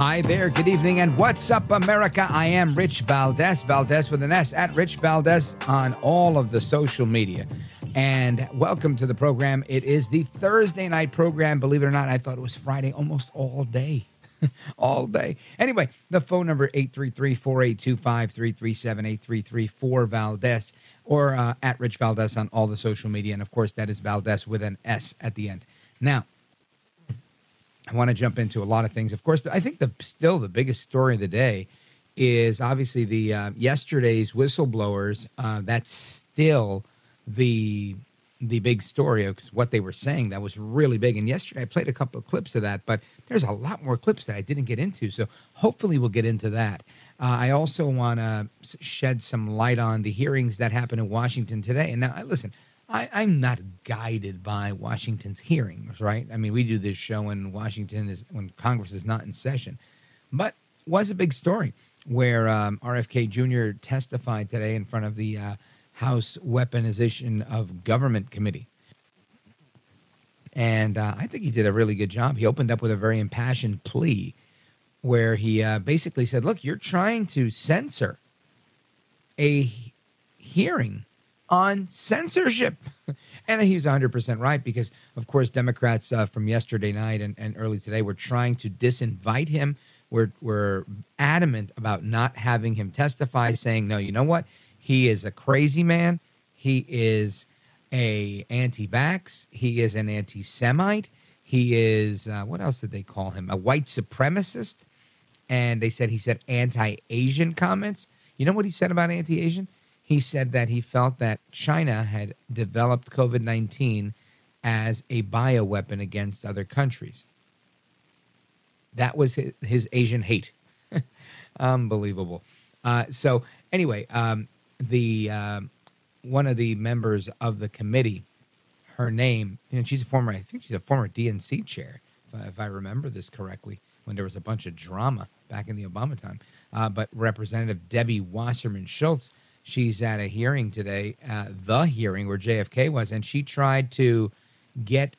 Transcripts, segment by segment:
Hi there, good evening, and what's up, America? I am Rich Valdez, Valdez with an S, at Rich Valdez on all of the social media. And welcome to the program. It is the Thursday night program. Believe it or not, I thought it was Friday almost all day. all day. Anyway, the phone number 833-482-5337, 833 Valdez, or uh, at Rich Valdez on all the social media. And of course, that is Valdez with an S at the end. Now, I want to jump into a lot of things. Of course, I think the still the biggest story of the day is obviously the uh, yesterday's whistleblowers. Uh, that's still the the big story of what they were saying. That was really big. And yesterday I played a couple of clips of that, but there's a lot more clips that I didn't get into. So hopefully we'll get into that. Uh, I also want to shed some light on the hearings that happened in Washington today. And now, listen, I, am not guided by Washington's hearings, right? I mean, we do this show when Washington is when Congress is not in session, but was a big story where um, RFK Jr. testified today in front of the uh, House Weaponization of Government Committee, and uh, I think he did a really good job. He opened up with a very impassioned plea, where he uh, basically said, "Look, you're trying to censor a hearing." On censorship. and he was 100% right because, of course, Democrats uh, from yesterday night and, and early today were trying to disinvite him. We're, we're adamant about not having him testify, saying, no, you know what? He is a crazy man. He is a anti-vax. He is an anti-Semite. He is, uh, what else did they call him? A white supremacist. And they said he said anti-Asian comments. You know what he said about anti-Asian? He said that he felt that China had developed COVID 19 as a bioweapon against other countries. That was his, his Asian hate. Unbelievable. Uh, so, anyway, um, the uh, one of the members of the committee, her name, and she's a former, I think she's a former DNC chair, if I, if I remember this correctly, when there was a bunch of drama back in the Obama time. Uh, but Representative Debbie Wasserman Schultz she's at a hearing today, uh, the hearing where JFK was, and she tried to get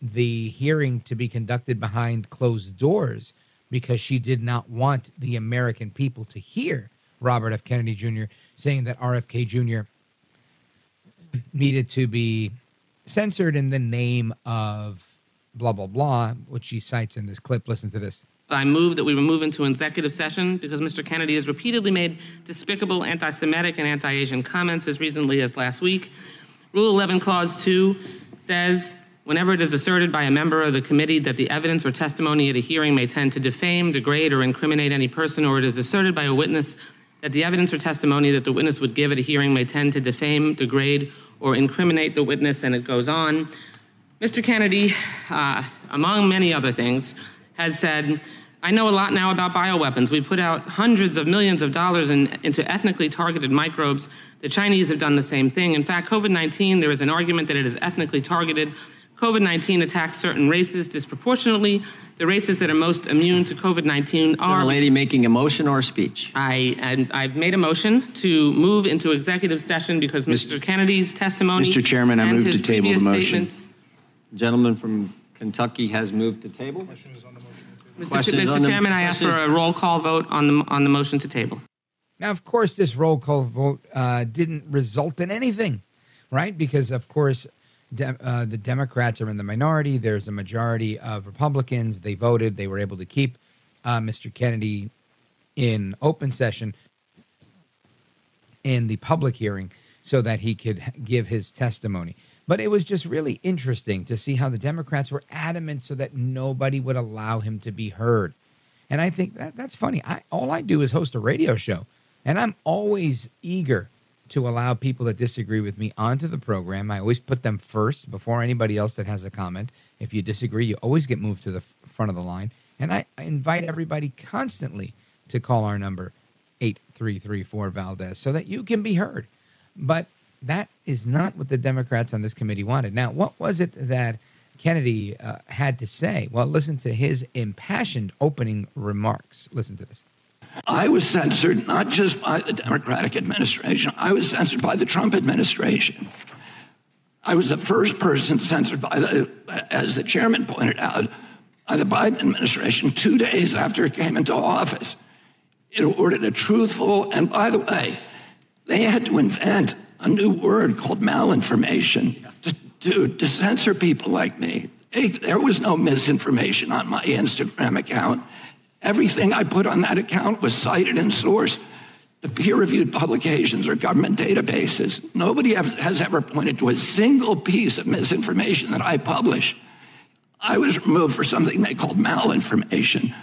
the hearing to be conducted behind closed doors because she did not want the American people to hear Robert F. Kennedy Jr. saying that RFK Jr. needed to be censored in the name of blah, blah, blah, which she cites in this clip. Listen to this. I move that we move into executive session because Mr. Kennedy has repeatedly made despicable anti Semitic and anti Asian comments as recently as last week. Rule 11, Clause 2 says whenever it is asserted by a member of the committee that the evidence or testimony at a hearing may tend to defame, degrade, or incriminate any person, or it is asserted by a witness that the evidence or testimony that the witness would give at a hearing may tend to defame, degrade, or incriminate the witness, and it goes on. Mr. Kennedy, uh, among many other things, has said, I know a lot now about bioweapons. We put out hundreds of millions of dollars in, into ethnically targeted microbes. The Chinese have done the same thing. In fact, COVID 19, there is an argument that it is ethnically targeted. COVID 19 attacks certain races disproportionately. The races that are most immune to COVID 19 are. A lady making a motion or a speech? I, and I've made a motion to move into executive session because Mr. Mr. Kennedy's testimony. Mr. Chairman, I move to table the motion. Gentleman from Kentucky has moved to table. Mr. Ch- Mr. Chairman, I ask for a roll call vote on the, on the motion to table. Now, of course, this roll call vote uh, didn't result in anything, right? Because, of course, de- uh, the Democrats are in the minority. There's a majority of Republicans. They voted. They were able to keep uh, Mr. Kennedy in open session in the public hearing so that he could give his testimony. But it was just really interesting to see how the Democrats were adamant so that nobody would allow him to be heard. And I think that that's funny. I, all I do is host a radio show, and I'm always eager to allow people that disagree with me onto the program. I always put them first before anybody else that has a comment. If you disagree, you always get moved to the front of the line. And I, I invite everybody constantly to call our number 8334 Valdez so that you can be heard. But that is not what the Democrats on this committee wanted. Now, what was it that Kennedy uh, had to say? Well, listen to his impassioned opening remarks. Listen to this. I was censored not just by the Democratic administration, I was censored by the Trump administration. I was the first person censored by the, as the chairman pointed out, by the Biden administration two days after it came into office. It ordered a truthful, and by the way, they had to invent a new word called malinformation to, to, to censor people like me. Hey, there was no misinformation on my Instagram account. Everything I put on that account was cited and sourced to peer reviewed publications or government databases. Nobody has ever pointed to a single piece of misinformation that I publish. I was removed for something they called malinformation.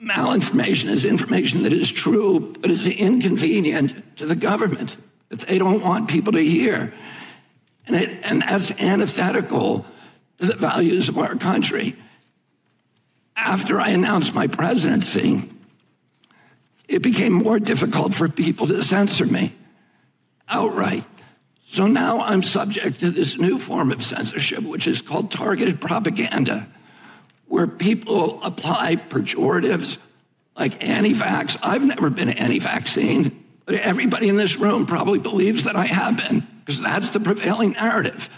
Malinformation is information that is true, but is inconvenient to the government that they don't want people to hear. And, it, and that's antithetical to the values of our country after I announced my presidency, it became more difficult for people to censor me outright. So now I'm subject to this new form of censorship, which is called targeted propaganda, where people apply pejoratives like anti vax. I've never been anti vaccine, everybody in this room probably believes that I have been, because that's the prevailing narrative.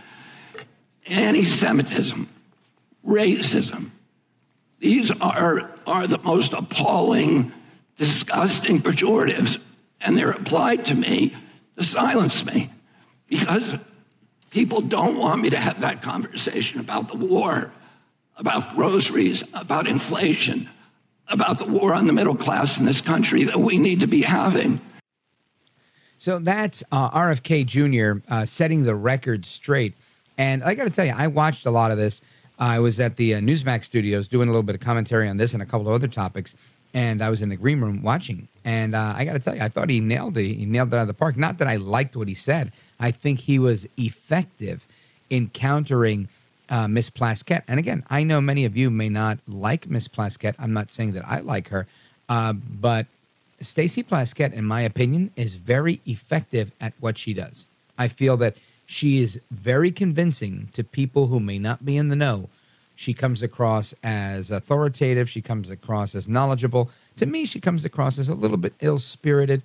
Anti Semitism, racism, these are, are the most appalling, disgusting pejoratives, and they're applied to me to silence me because people don't want me to have that conversation about the war, about groceries, about inflation, about the war on the middle class in this country that we need to be having. So that's uh, RFK Jr. Uh, setting the record straight. And I got to tell you, I watched a lot of this. I was at the uh, Newsmax studios doing a little bit of commentary on this and a couple of other topics, and I was in the green room watching. And uh, I got to tell you, I thought he nailed it. He nailed it out of the park. Not that I liked what he said. I think he was effective in countering uh, Miss Plaskett. And again, I know many of you may not like Miss Plaskett. I'm not saying that I like her, uh, but Stacey Plaskett, in my opinion, is very effective at what she does. I feel that she is very convincing to people who may not be in the know. She comes across as authoritative. She comes across as knowledgeable. To me, she comes across as a little bit ill spirited,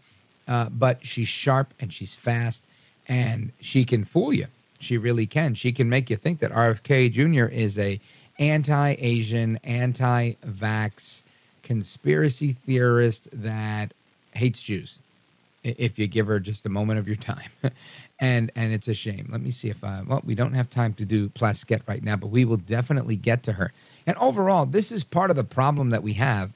uh, but she's sharp and she's fast and she can fool you. She really can. She can make you think that RFK Jr. is a anti-Asian, anti-vax conspiracy theorist that hates Jews if you give her just a moment of your time. and and it's a shame. Let me see if I well, we don't have time to do Plaskett right now, but we will definitely get to her. And overall, this is part of the problem that we have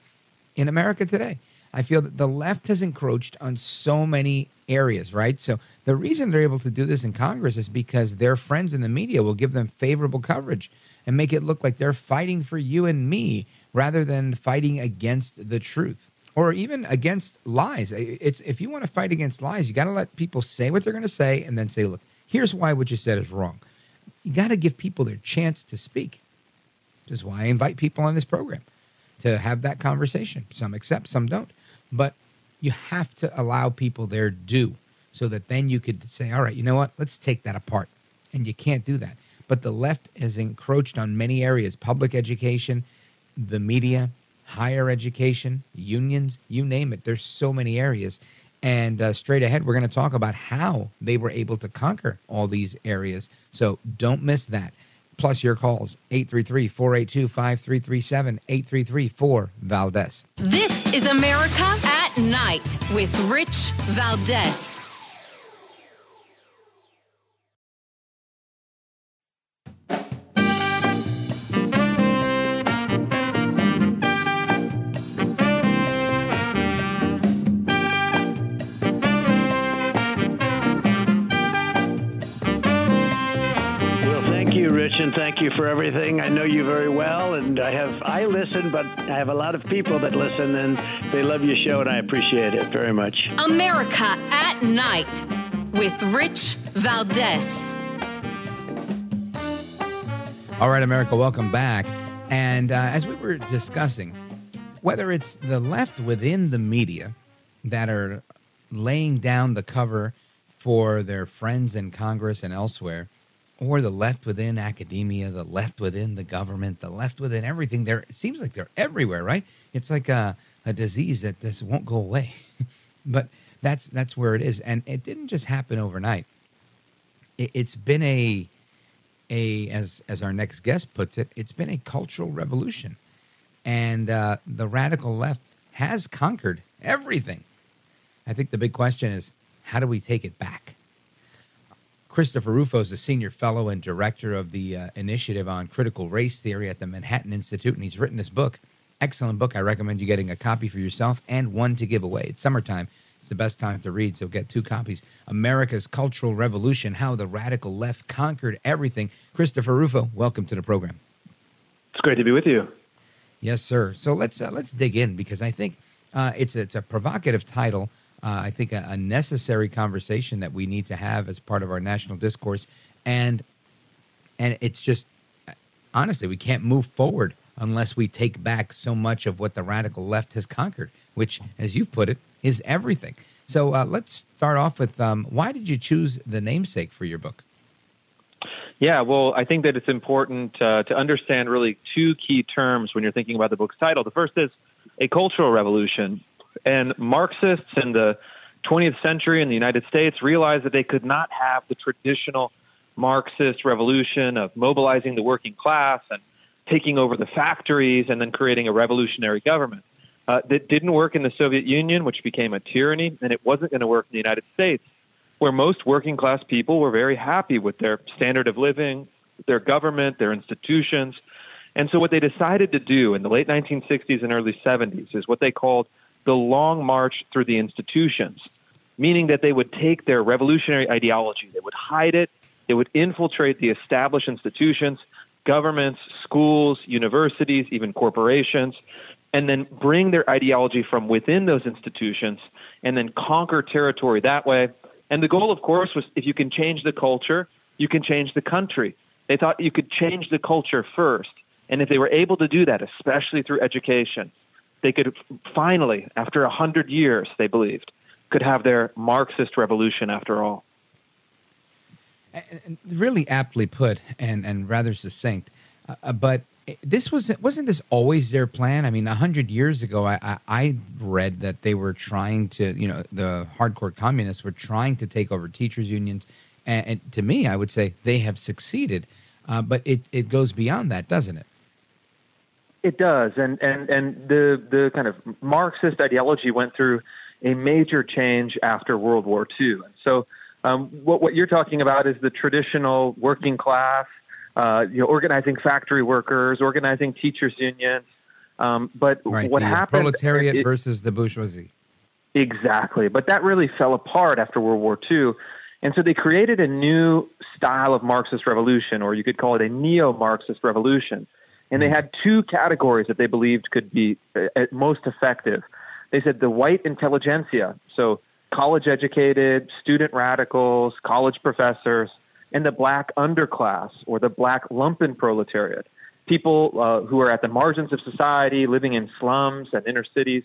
in America today. I feel that the left has encroached on so many areas, right? So the reason they're able to do this in Congress is because their friends in the media will give them favorable coverage and make it look like they're fighting for you and me rather than fighting against the truth or even against lies. It's if you want to fight against lies, you got to let people say what they're going to say and then say, "Look, here's why what you said is wrong." You got to give people their chance to speak. This is why I invite people on this program to have that conversation. Some accept, some don't. But you have to allow people their due so that then you could say, all right, you know what? Let's take that apart. And you can't do that. But the left has encroached on many areas public education, the media, higher education, unions, you name it. There's so many areas. And uh, straight ahead, we're going to talk about how they were able to conquer all these areas. So don't miss that. Plus your calls, 833 482 5337 833 4 Valdez. This is America at Night with Rich Valdez. And thank you for everything. I know you very well, and I have I listen, but I have a lot of people that listen, and they love your show, and I appreciate it very much. America at Night with Rich Valdez. All right, America, welcome back. And uh, as we were discussing, whether it's the left within the media that are laying down the cover for their friends in Congress and elsewhere, or the left within academia, the left within the government, the left within everything. There, it seems like they're everywhere, right? It's like a, a disease that just won't go away. but that's that's where it is, and it didn't just happen overnight. It, it's been a a as as our next guest puts it, it's been a cultural revolution, and uh, the radical left has conquered everything. I think the big question is how do we take it back? Christopher Rufo is a senior fellow and director of the uh, Initiative on Critical Race Theory at the Manhattan Institute, and he's written this book. Excellent book. I recommend you getting a copy for yourself and one to give away. It's summertime. It's the best time to read, so get two copies. America's Cultural Revolution How the Radical Left Conquered Everything. Christopher Rufo, welcome to the program. It's great to be with you. Yes, sir. So let's uh, let's dig in because I think uh, it's a, it's a provocative title uh, I think, a, a, necessary conversation that we need to have as part of our national discourse. And and it's just honestly, we can't move forward unless we take back so much of what the radical left has conquered, which, as you've put it, is everything. So uh, let's start off with um, why did you choose the namesake for your book? Yeah, well, I think that it's important uh, to understand really two key terms when you're thinking about the book's title. The first is a cultural revolution, and Marxists in the 20th century in the United States realized that they could not have the traditional Marxist revolution of mobilizing the working class and taking over the factories and then creating a revolutionary government. Uh, that didn't work in the Soviet Union, which became a tyranny, and it wasn't going to work in the United States, where most working class people were very happy with their standard of living, their government, their institutions. And so, what they decided to do in the late 1960s and early 70s is what they called the long march through the institutions, meaning that they would take their revolutionary ideology, they would hide it, they would infiltrate the established institutions, governments, schools, universities, even corporations, and then bring their ideology from within those institutions and then conquer territory that way. And the goal, of course, was if you can change the culture, you can change the country. They thought you could change the culture first. And if they were able to do that, especially through education, they could finally, after a hundred years, they believed, could have their Marxist revolution after all. And really aptly put and, and rather succinct. Uh, uh but this was wasn't this always their plan? I mean, a hundred years ago, I, I, I read that they were trying to, you know, the hardcore communists were trying to take over teachers' unions, and, and to me, I would say they have succeeded. Uh, but it, it goes beyond that, doesn't it? It does, and and and the the kind of Marxist ideology went through a major change after World War II. And so, um, what what you're talking about is the traditional working class, uh, you know, organizing factory workers, organizing teachers unions. Um, but right, what the happened? Proletariat it, versus the bourgeoisie. Exactly, but that really fell apart after World War II. And so they created a new style of Marxist revolution, or you could call it a neo Marxist revolution. And they hmm. had two categories that they believed could be uh, most effective. They said the white intelligentsia, so college educated, student radicals, college professors, and the black underclass or the black lumpen proletariat, people uh, who are at the margins of society, living in slums and inner cities.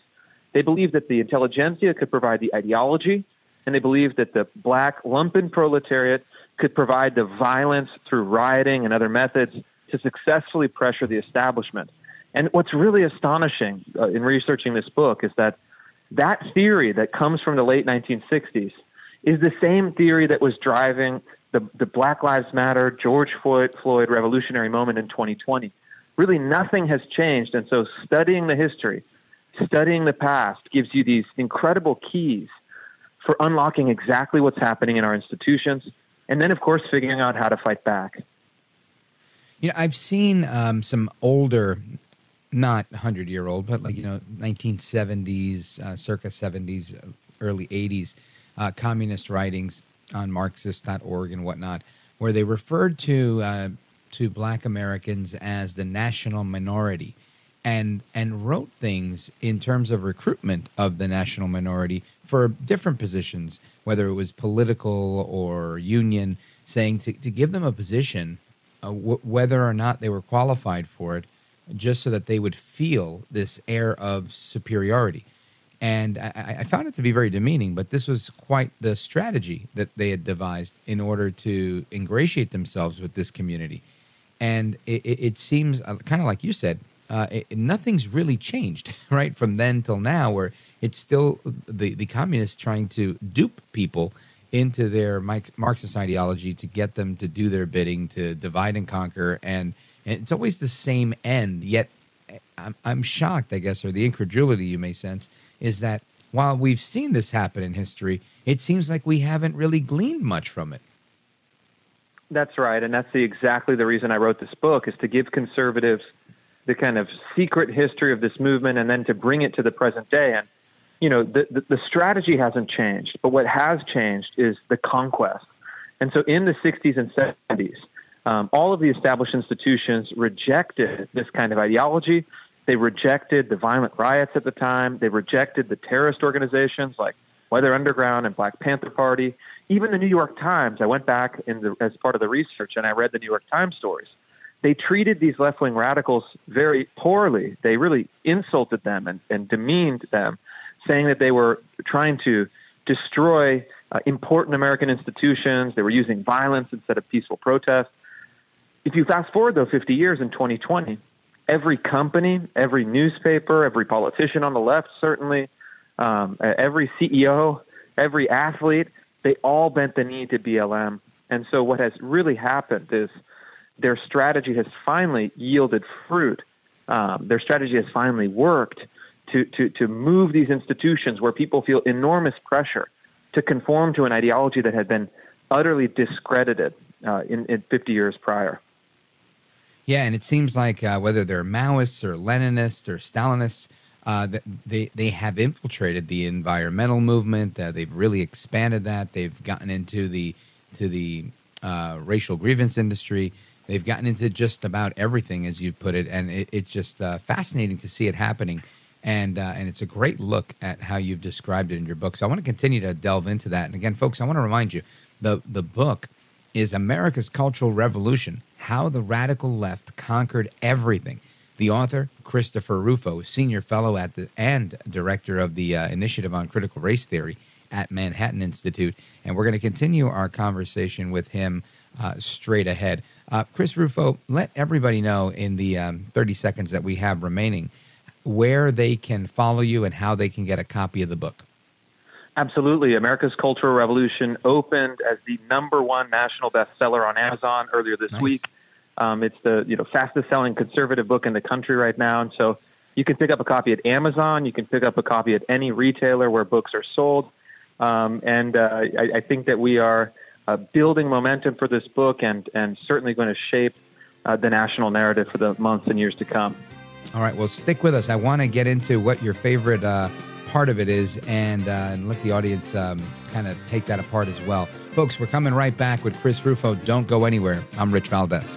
They believed that the intelligentsia could provide the ideology, and they believed that the black lumpen proletariat could provide the violence through rioting and other methods to successfully pressure the establishment. And what's really astonishing uh, in researching this book is that that theory that comes from the late 1960s is the same theory that was driving the, the Black Lives Matter, George Floyd, Floyd revolutionary moment in 2020. Really, nothing has changed. And so, studying the history, studying the past gives you these incredible keys for unlocking exactly what's happening in our institutions. And then, of course, figuring out how to fight back. You know, I've seen um, some older, not hundred year old, but like you know, nineteen seventies, uh, circa seventies, early eighties, uh, communist writings on Marxist.org and whatnot, where they referred to uh, to Black Americans as the national minority, and and wrote things in terms of recruitment of the national minority for different positions, whether it was political or union, saying to, to give them a position, uh, w- whether or not they were qualified for it, just so that they would feel this air of superiority. And I, I, found it to be very demeaning, but this was quite the strategy that they had devised in order to ingratiate themselves with this community. And it, it seems uh, kind of like you said, uh, it, nothing's really changed, right, from then till now, where it's still the, the communists trying to dupe people into their Marxist ideology to get them to do their bidding, to divide and conquer. And, and it's always the same end. Yet I'm, I'm shocked, I guess, or the incredulity you may sense is that while we've seen this happen in history, it seems like we haven't really gleaned much from it. That's right, and that's the, exactly the reason I wrote this book is to give conservatives the kind of secret history of this movement, and then to bring it to the present day. And you know, the, the, the strategy hasn't changed, but what has changed is the conquest. And so, in the '60s and '70s, um, all of the established institutions rejected this kind of ideology. They rejected the violent riots at the time. They rejected the terrorist organizations like Weather Underground and Black Panther Party. Even the New York Times, I went back the, as part of the research and I read the New York Times stories. They treated these left wing radicals very poorly. They really insulted them and, and demeaned them, saying that they were trying to destroy uh, important American institutions. They were using violence instead of peaceful protest. If you fast forward, though, 50 years in 2020, every company, every newspaper, every politician on the left, certainly, um, every CEO, every athlete, they all bent the knee to BLM. And so what has really happened is their strategy has finally yielded fruit. Um, their strategy has finally worked to, to, to move these institutions where people feel enormous pressure to conform to an ideology that had been utterly discredited uh, in, in 50 years prior. Yeah, and it seems like uh, whether they're Maoists or Leninists or Stalinists, uh, they they have infiltrated the environmental movement. Uh, they've really expanded that. They've gotten into the to the uh, racial grievance industry. They've gotten into just about everything, as you put it, and it, it's just uh, fascinating to see it happening. And uh, and it's a great look at how you've described it in your book. So I want to continue to delve into that. And again, folks, I want to remind you the the book is America's Cultural Revolution how the Radical Left Conquered Everything. The author, Christopher Rufo, senior fellow at the and director of the uh, Initiative on Critical Race Theory at Manhattan Institute. And we're going to continue our conversation with him uh, straight ahead. Uh, Chris Rufo, let everybody know in the um, 30 seconds that we have remaining where they can follow you and how they can get a copy of the book. Absolutely. America's Cultural Revolution opened as the number one national bestseller on Amazon earlier this nice. week. Um, it's the you know fastest selling conservative book in the country right now, and so you can pick up a copy at Amazon. You can pick up a copy at any retailer where books are sold. Um, and uh, I, I, think that we are uh, building momentum for this book, and and certainly going to shape uh, the national narrative for the months and years to come. All right, well, stick with us. I want to get into what your favorite uh, part of it is and, uh, and let the audience um, kind of take that apart as well. Folks, we're coming right back with Chris Rufo. Don't go anywhere. I'm Rich Valdez.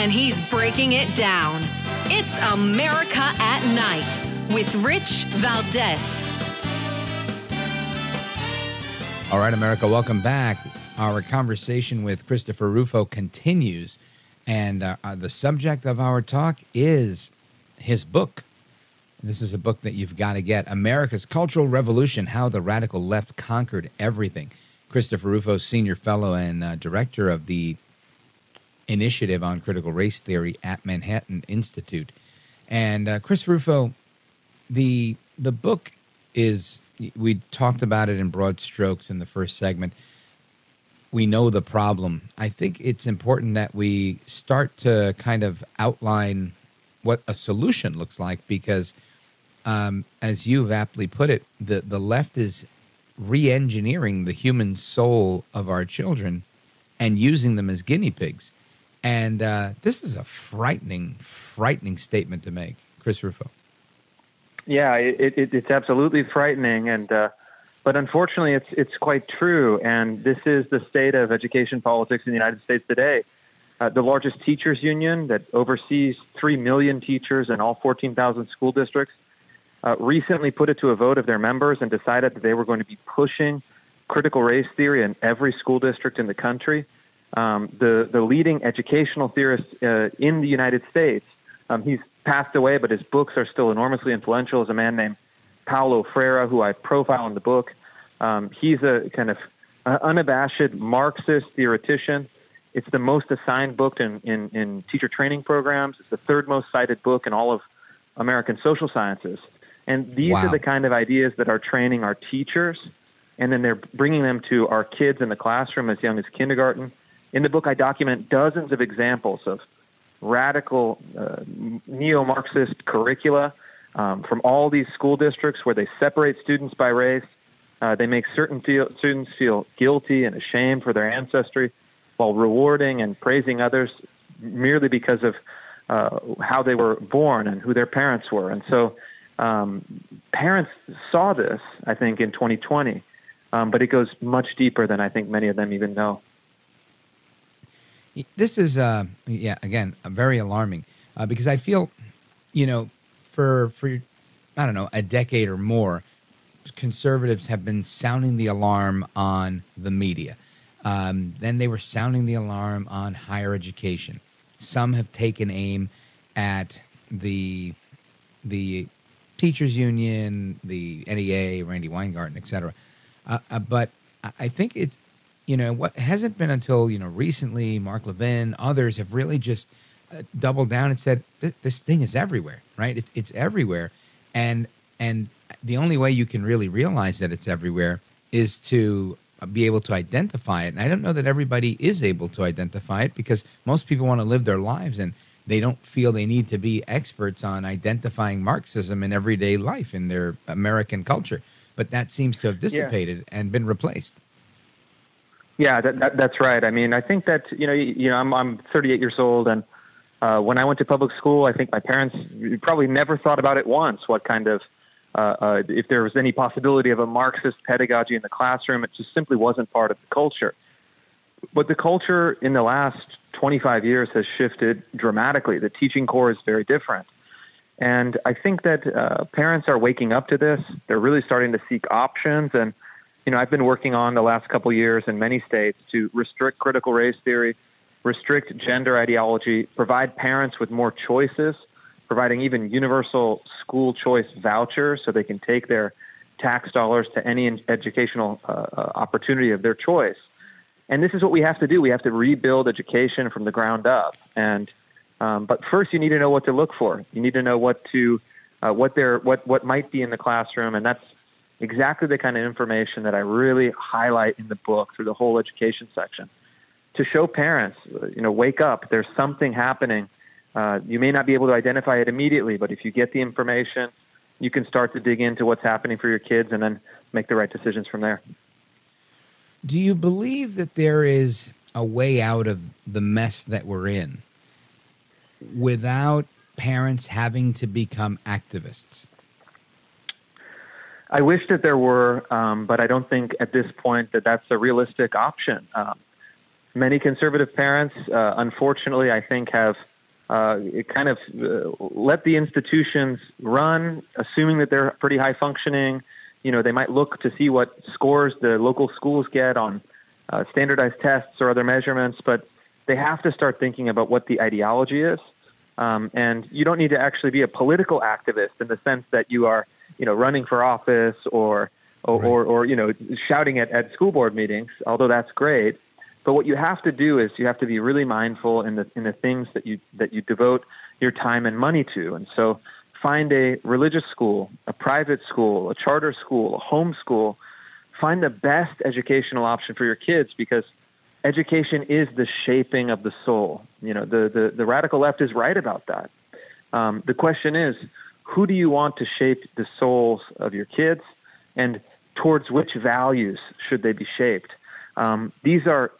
And he's breaking it down. It's America at Night with Rich Valdez. All right, America, welcome back. Our conversation with Christopher Rufo continues, and uh, uh, the subject of our talk is his book. This is a book that you've got to get America's Cultural Revolution How the Radical Left Conquered Everything. Christopher Rufo, Senior Fellow and uh, Director of the Initiative on Critical Race Theory at Manhattan Institute. And uh, Chris Rufo, the, the book is we talked about it in broad strokes in the first segment. We know the problem. I think it's important that we start to kind of outline what a solution looks like because, um, as you've aptly put it, the, the left is re engineering the human soul of our children and using them as guinea pigs. And uh, this is a frightening, frightening statement to make, Chris Rufo. Yeah, it, it, it's absolutely frightening, and uh, but unfortunately, it's it's quite true. And this is the state of education politics in the United States today. Uh, the largest teachers union that oversees three million teachers in all 14,000 school districts uh, recently put it to a vote of their members and decided that they were going to be pushing critical race theory in every school district in the country. Um, the the leading educational theorist uh, in the United States, um, he's passed away, but his books are still enormously influential. Is a man named Paulo Freire, who I profile in the book. Um, he's a kind of uh, unabashed Marxist theoretician. It's the most assigned book in, in, in teacher training programs. It's the third most cited book in all of American social sciences. And these wow. are the kind of ideas that are training our teachers, and then they're bringing them to our kids in the classroom as young as kindergarten. In the book, I document dozens of examples of radical uh, neo Marxist curricula um, from all these school districts where they separate students by race. Uh, they make certain feel, students feel guilty and ashamed for their ancestry while rewarding and praising others merely because of uh, how they were born and who their parents were. And so um, parents saw this, I think, in 2020, um, but it goes much deeper than I think many of them even know. This is, uh, yeah, again, very alarming uh, because I feel, you know, for for I don't know a decade or more, conservatives have been sounding the alarm on the media. Um, then they were sounding the alarm on higher education. Some have taken aim at the the teachers union, the NEA, Randi Weingarten, et cetera. Uh, uh, but I think it's you know, what hasn't been until, you know, recently, Mark Levin, others have really just uh, doubled down and said, this thing is everywhere, right? It's, it's everywhere. And, and the only way you can really realize that it's everywhere is to be able to identify it. And I don't know that everybody is able to identify it because most people want to live their lives and they don't feel they need to be experts on identifying Marxism in everyday life in their American culture. But that seems to have dissipated yeah. and been replaced. Yeah, that, that, that's right. I mean, I think that you know, you, you know, I'm I'm 38 years old, and uh, when I went to public school, I think my parents probably never thought about it once. What kind of uh, uh, if there was any possibility of a Marxist pedagogy in the classroom, it just simply wasn't part of the culture. But the culture in the last 25 years has shifted dramatically. The teaching corps is very different. And I think that uh, parents are waking up to this. They're really starting to seek options. And you know, I've been working on the last couple years in many states to restrict critical race theory, restrict gender ideology, provide parents with more choices, providing even universal school choice vouchers so they can take their tax dollars to any educational uh, uh, opportunity of their choice. And this is what we have to do. We have to rebuild education from the ground up. And um, but first, you need to know what to look for. You need to know what to uh, what there what what might be in the classroom, and that's exactly the kind of information that I really highlight in the book through the whole education section to show parents, you know, wake up. There's something happening. Uh, you may not be able to identify it immediately, but if you get the information, you can start to dig into what's happening for your kids and then make the right decisions from there. Do you believe that there is a way out of the mess that we're in without parents having to become activists? I wish that there were, um, but I don't think at this point that that's a realistic option. Um, many conservative parents, uh, unfortunately, I think have uh, kind of uh, let the institutions run, assuming that they're pretty high functioning. You know, they might look to see what scores the local schools get on uh, standardized tests or other measurements, but they have to start thinking about what the ideology is. Um, and you don't need to actually be a political activist in the sense that you are, you know, running for office or or, right. or, or, you know, shouting at, at school board meetings, although that's great. But what you have to do is you have to be really mindful in the in the things that you that you devote your time and money to. And so find a religious school, a private school, a charter school, a home school. Find the best educational option for your kids because education is the shaping of the soul. You know, the, the, the radical left is right about that. Um, the question is, who do you want to shape the souls of your kids and towards which values should they be shaped? Um, these are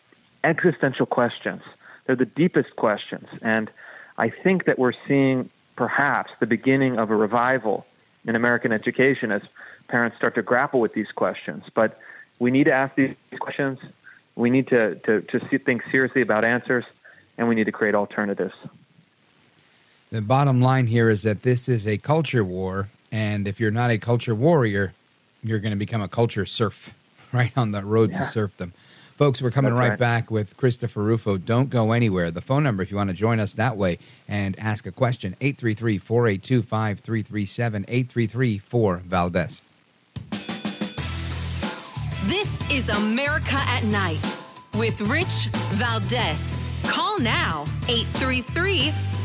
existential questions. They're the deepest questions. And I think that we're seeing perhaps the beginning of a revival in American education as parents start to grapple with these questions. But we need to ask these questions. We need to, to, to think seriously about answers, and we need to create alternatives. The bottom line here is that this is a culture war, and if you're not a culture warrior, you're going to become a culture serf, right on the road yeah. to serfdom. Folks, we're coming right, right, back with Christopher Rufo. Don't go anywhere. The phone number, if you want to join us that way and ask a question, 833 482 5337 833 4 Valdez. This is America at Night with Rich Valdez. Call now 833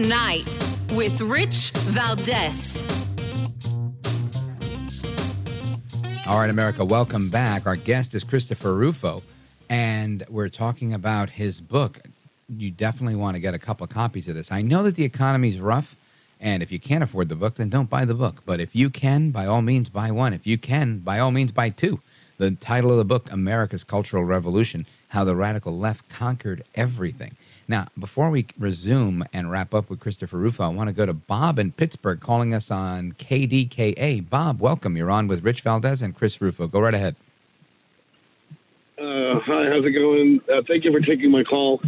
Night with Rich Valdez. All right, America, welcome back. Our guest is Christopher Rufo, and we're talking about his book. You definitely want to get a couple of copies of this. I know that the economy is rough, and if you can't afford the book, then don't buy the book. But if you can, by all means, buy one. If you can, by all means, buy two. The title of the book, America's Cultural Revolution How the Radical Left Conquered Everything. Now, before we resume and wrap up with Christopher Rufo, I want to go to Bob in Pittsburgh calling us on KDKA. Bob, welcome. You're on with Rich Valdez and Chris Rufo. Go right ahead. Uh, hi, how's it going? Uh, thank you for taking my call. Uh,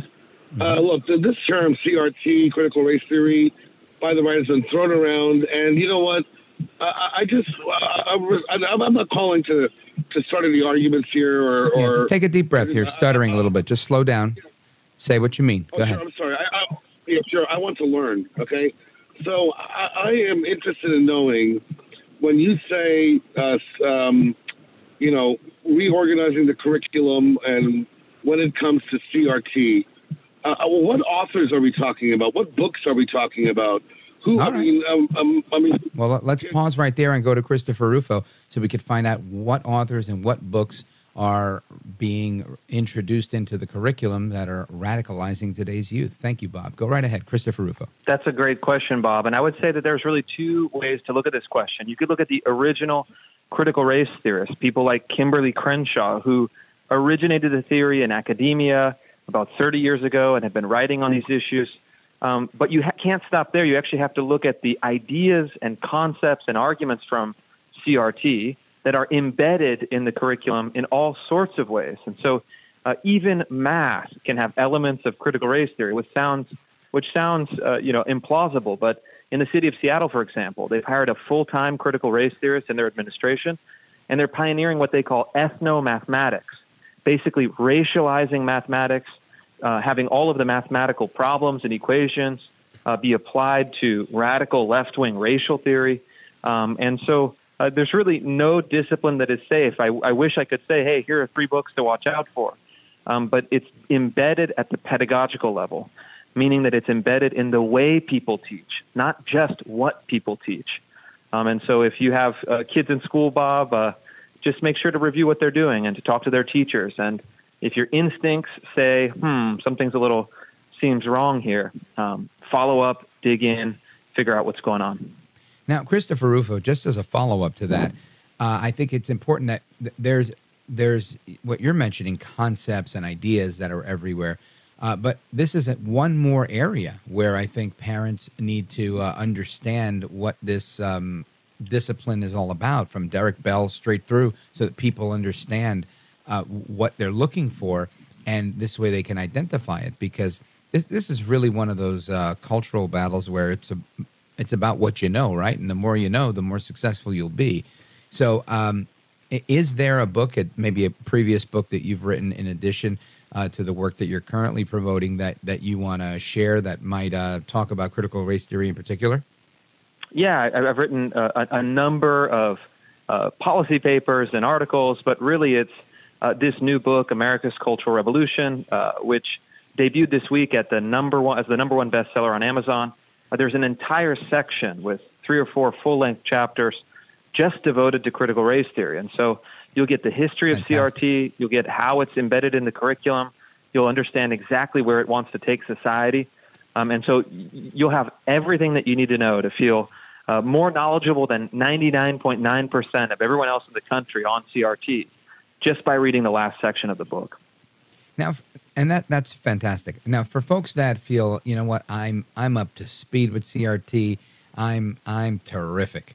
mm-hmm. look, this term CRT, critical race theory, by the right has been thrown around, and you know what? I, I just I, am not calling to to start any arguments here or, yeah, or take a deep breath here, stuttering a little bit. Just slow down. Say what you mean. Go oh, ahead. Sure, I'm sorry. I, I, yeah, sure. I want to learn. Okay. So I, I am interested in knowing when you say, uh, um, you know, reorganizing the curriculum and when it comes to CRT, uh, uh, what authors are we talking about? What books are we talking about? Who, All I right. mean, um, um, I mean, well, let's pause right there and go to Christopher Rufo so we could find out what authors and what books are being introduced into the curriculum that are radicalizing today's youth? Thank you, Bob. Go right ahead, Christopher Rufo. That's a great question, Bob. And I would say that there's really two ways to look at this question. You could look at the original critical race theorists, people like Kimberlé Crenshaw, who originated the theory in academia about 30 years ago and have been writing on these issues. Um, but you ha- can't stop there. You actually have to look at the ideas and concepts and arguments from CRT that are embedded in the curriculum in all sorts of ways. And so uh, even math can have elements of critical race theory, which sounds which sounds uh, you know implausible. But in the city of Seattle, for example, they've hired a full-time critical race theorist in their administration, and they're pioneering what they call ethno-mathematics, basically racializing mathematics, uh, having all of the mathematical problems and equations uh, be applied to radical left-wing racial theory. Um, and so uh, there's really no discipline that is safe. I, I, wish I could say, hey, here are three books to watch out for. Um, but it's embedded at the pedagogical level, meaning that it's embedded in the way people teach, not just what people teach. Um, and so if you have uh, kids in school, Bob, uh, just make sure to review what they're doing and to talk to their teachers and If your instincts say, hmm, something's a little seems wrong here, um, follow up, dig in, figure out what's going on. Now, Christopher Rufo, just as a follow up to that, uh, I think it's important that th- there's there's what you're mentioning concepts and ideas that are everywhere. Uh, but this is one more area where I think parents need to uh, understand what this um, discipline is all about, from Derek Bell straight through, so that people understand uh, what they're looking for, and this way they can identify it. Because this, this is really one of those uh, cultural battles where it's a it's about what you know, right? And the more you know, the more successful you'll be. So, um, is there a book, maybe a previous book that you've written in addition uh, to the work that you're currently promoting that, that you want to share that might uh, talk about critical race theory in particular? Yeah, I've written a, a number of uh, policy papers and articles, but really it's uh, this new book, America's Cultural Revolution, uh, which debuted this week at the number one as the number one bestseller on Amazon. Uh, there's an entire section with three or four full-length chapters just devoted to critical race theory. And so you'll get the history of Fantastic. CRT, you'll get how it's embedded in the curriculum, you'll understand exactly where it wants to take society. Um, and so you'll have everything that you need to know to feel uh, more knowledgeable than 99.9% of everyone else in the country on CRT just by reading the last section of the book. Now, and that that's fantastic. Now, for folks that feel, you know what, I'm I'm up to speed with CRT, I'm I'm terrific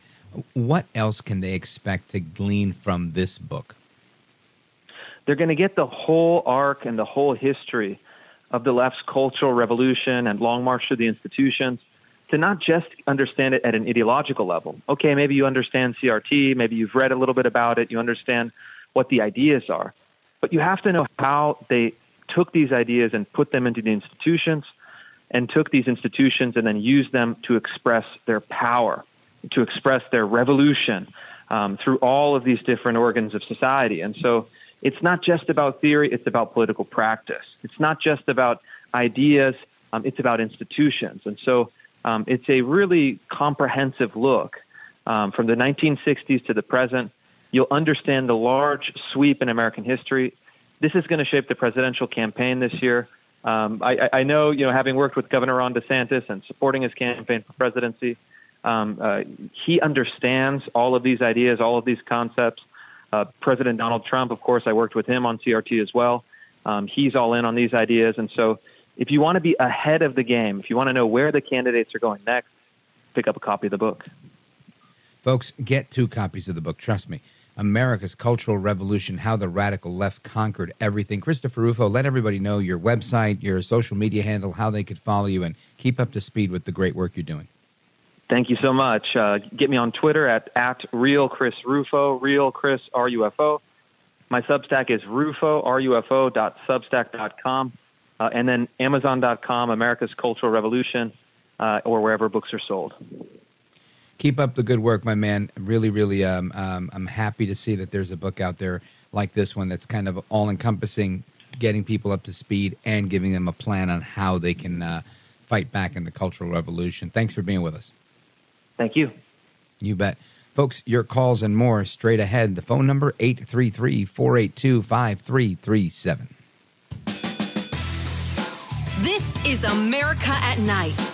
what else can they expect to glean from this book? They're going to get the whole arc and the whole history of the left's cultural revolution and long march through the institutions to not just understand it at an ideological level. Okay, maybe you understand CRT, maybe you've read a little bit about it, you understand what the ideas are, but you have to know how they took these ideas and put them into the institutions and took these institutions and then used them to express their power to express their revolution um, through all of these different organs of society. And so it's not just about theory, it's about political practice. It's not just about ideas, um, it's about institutions. And so um, it's a really comprehensive look um, from the 1960s to the present. You'll understand the large sweep in American history. This is going to shape the presidential campaign this year. Um, I, I, know, you know, having worked with Governor Ron DeSantis and supporting his campaign for presidency, um, uh, he understands all of these ideas, all of these concepts. Uh, President Donald Trump, of course, I worked with him on CRT as well. Um, he's all in on these ideas. And so, if you want to be ahead of the game, if you want to know where the candidates are going next, pick up a copy of the book. Folks, get two copies of the book. Trust me. America's Cultural Revolution How the Radical Left Conquered Everything. Christopher Rufo, let everybody know your website, your social media handle, how they could follow you, and keep up to speed with the great work you're doing. Thank you so much. Uh, get me on Twitter at, at real Chris Rufo, real Chris R-U-F-O. My Substack is rufo, R-U-F-O dot. Uh, and then amazon.com, America's Cultural Revolution, uh, or wherever books are sold. Keep up the good work, my man. Really, really, um, um, I'm happy to see that there's a book out there like this one that's kind of all encompassing, getting people up to speed and giving them a plan on how they can uh, fight back in the Cultural Revolution. Thanks for being with us. Thank you. You bet. Folks, your calls and more straight ahead. The phone number 833-482-5337. This is America at Night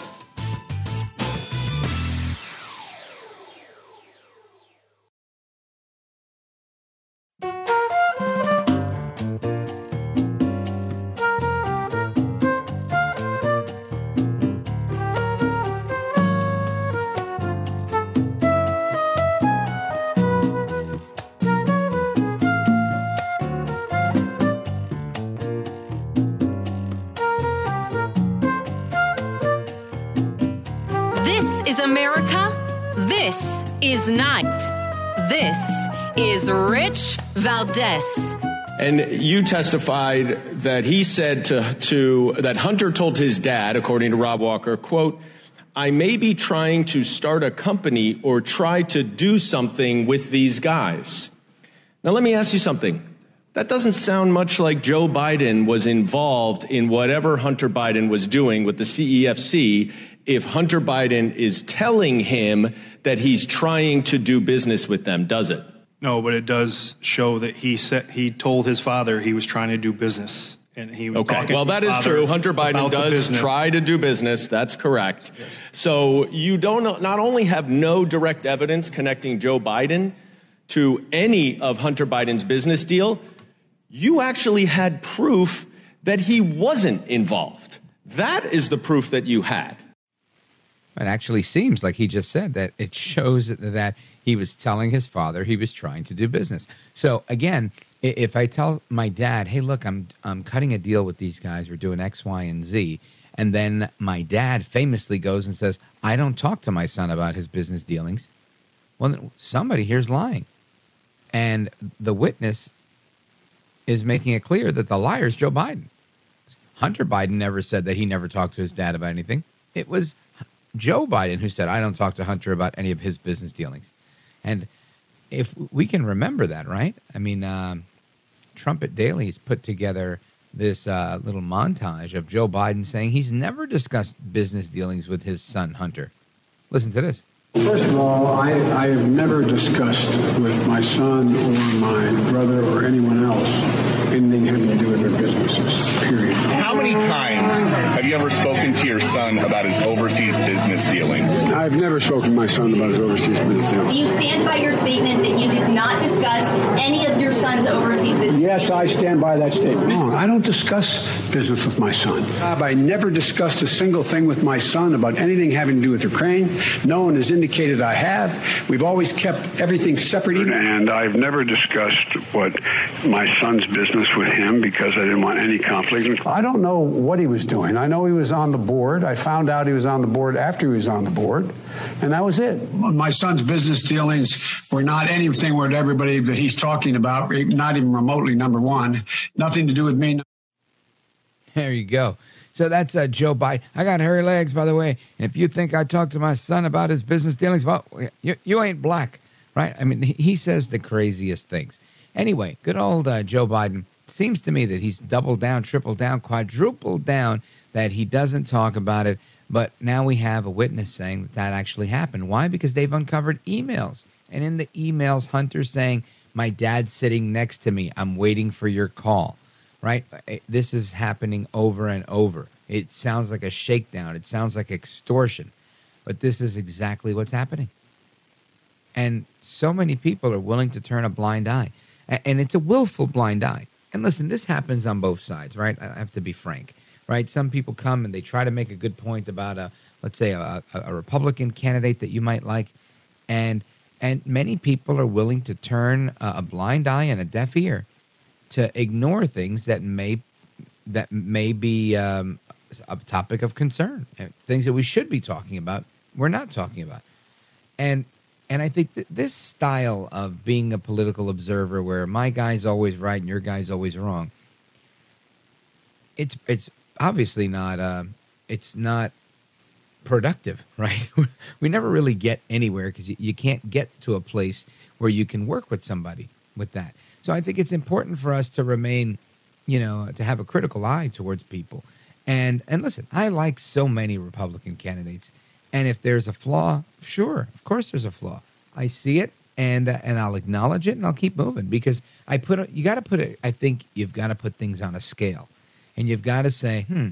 is not. This is Rich Valdez. And you testified that he said to, to that Hunter told his dad, according to Rob Walker, quote, I may be trying to start a company or try to do something with these guys. Now, let me ask you something. That doesn't sound much like Joe Biden was involved in whatever Hunter Biden was doing with the CEFC if Hunter Biden is telling him that he's trying to do business with them, does it? No, but it does show that he said he told his father he was trying to do business. And he was talking. okay. Well, that is true. Hunter Biden does try to do business. That's correct. Yes. So you don't not only have no direct evidence connecting Joe Biden to any of Hunter Biden's business deal, you actually had proof that he wasn't involved. That is the proof that you had. It actually seems like he just said that it shows that he was telling his father he was trying to do business. So again, if I tell my dad, "Hey, look, I'm I'm cutting a deal with these guys. We're doing X, Y, and Z," and then my dad famously goes and says, "I don't talk to my son about his business dealings," well, somebody here's lying, and the witness is making it clear that the liar is Joe Biden. Hunter Biden never said that he never talked to his dad about anything. It was Joe Biden who said, I don't talk to Hunter about any of his business dealings. And if we can remember that, right? I mean, um, Trumpet Daily has put together this uh, little montage of Joe Biden saying he's never discussed business dealings with his son, Hunter. Listen to this. First of all, I, I have never discussed with my son or my brother or anyone else anything having to do with their businesses, period. How many times have you ever spoken to your son about his overseas business dealings? I've never spoken to my son about his overseas business dealings. Do you stand by your statement that you did not discuss any of your son's overseas business? Yes, I stand by that statement. No, I don't discuss business with my son. I never discussed a single thing with my son about anything having to do with Ukraine. No one has indicated I have. We've always kept everything separate. And I've never discussed what my son's business with him because I didn't want any conflict. I don't know what he was doing. I know he was on the board. I found out he was on the board after he was on the board, and that was it. My son's business dealings were not anything with everybody that he's talking about, not even remotely, number one. Nothing to do with me. There you go. So that's uh, Joe Biden. I got hairy legs, by the way. And if you think I talked to my son about his business dealings, well, you, you ain't black, right? I mean, he says the craziest things. Anyway, good old uh, Joe Biden. Seems to me that he's doubled down, tripled down, quadrupled down that he doesn't talk about it. But now we have a witness saying that that actually happened. Why? Because they've uncovered emails. And in the emails, Hunter's saying, My dad's sitting next to me. I'm waiting for your call right? Eh, this is happening over and over. It sounds like a shakedown, it sounds like extortion, but this is exactly what's happening. And so many people are willing to turn a blind eye, and it's a willful blind eye. And listen, this happens on both sides, right? I have to be frank, right? Some people come and they try to make a good point about a, let's say, a, a Republican candidate that you might like, and and many people are willing to turn a blind eye and a deaf ear to ignore things that may that may be um, a topic of concern, things that we should be talking about. We're not talking about, and and I think that this style of being a political observer, where my guy's always right and your guy's always wrong, it's it's obviously not uh, it's not productive, right? we never really get anywhere because you, you can't get to a place where you can work with somebody with that. So I think it's important for us to remain, you know, to have a critical eye towards people. And and listen, I like so many Republican candidates, and if there's a flaw, sure, of course there's a flaw. I see it, and uh, and I'll acknowledge it, and I'll keep moving because I put a, you got to put it. I think you've got to put things on a scale, and you've got to say, hmm,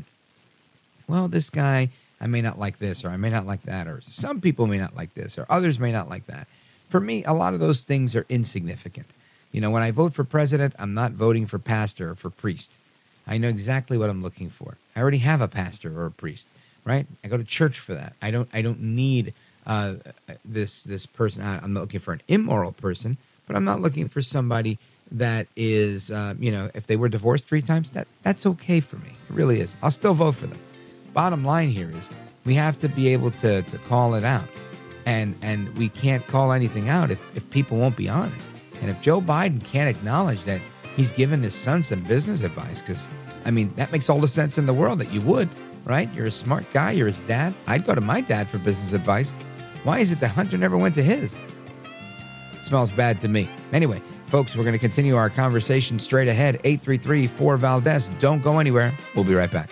well, this guy, I may not like this, or I may not like that, or some people may not like this, or others may not like that. For me, a lot of those things are insignificant. You know, when I vote for president, I'm not voting for pastor or for priest. I know exactly what I'm looking for. I already have a pastor or a priest, right? I go to church for that. I don't. I don't need uh, this this person. I'm not looking for an immoral person, but I'm not looking for somebody that is, uh, you know, if they were divorced three times, that that's okay for me. It really is. I'll still vote for them. Bottom line here is we have to be able to to call it out, and and we can't call anything out if if people won't be honest. And if Joe Biden can't acknowledge that he's given his son some business advice, because, I mean, that makes all the sense in the world that you would, right? You're a smart guy, you're his dad. I'd go to my dad for business advice. Why is it that Hunter never went to his? Smells bad to me. Anyway, Folks, we're going to continue our conversation straight ahead. 833 4 Valdez. Don't go anywhere. We'll be right back.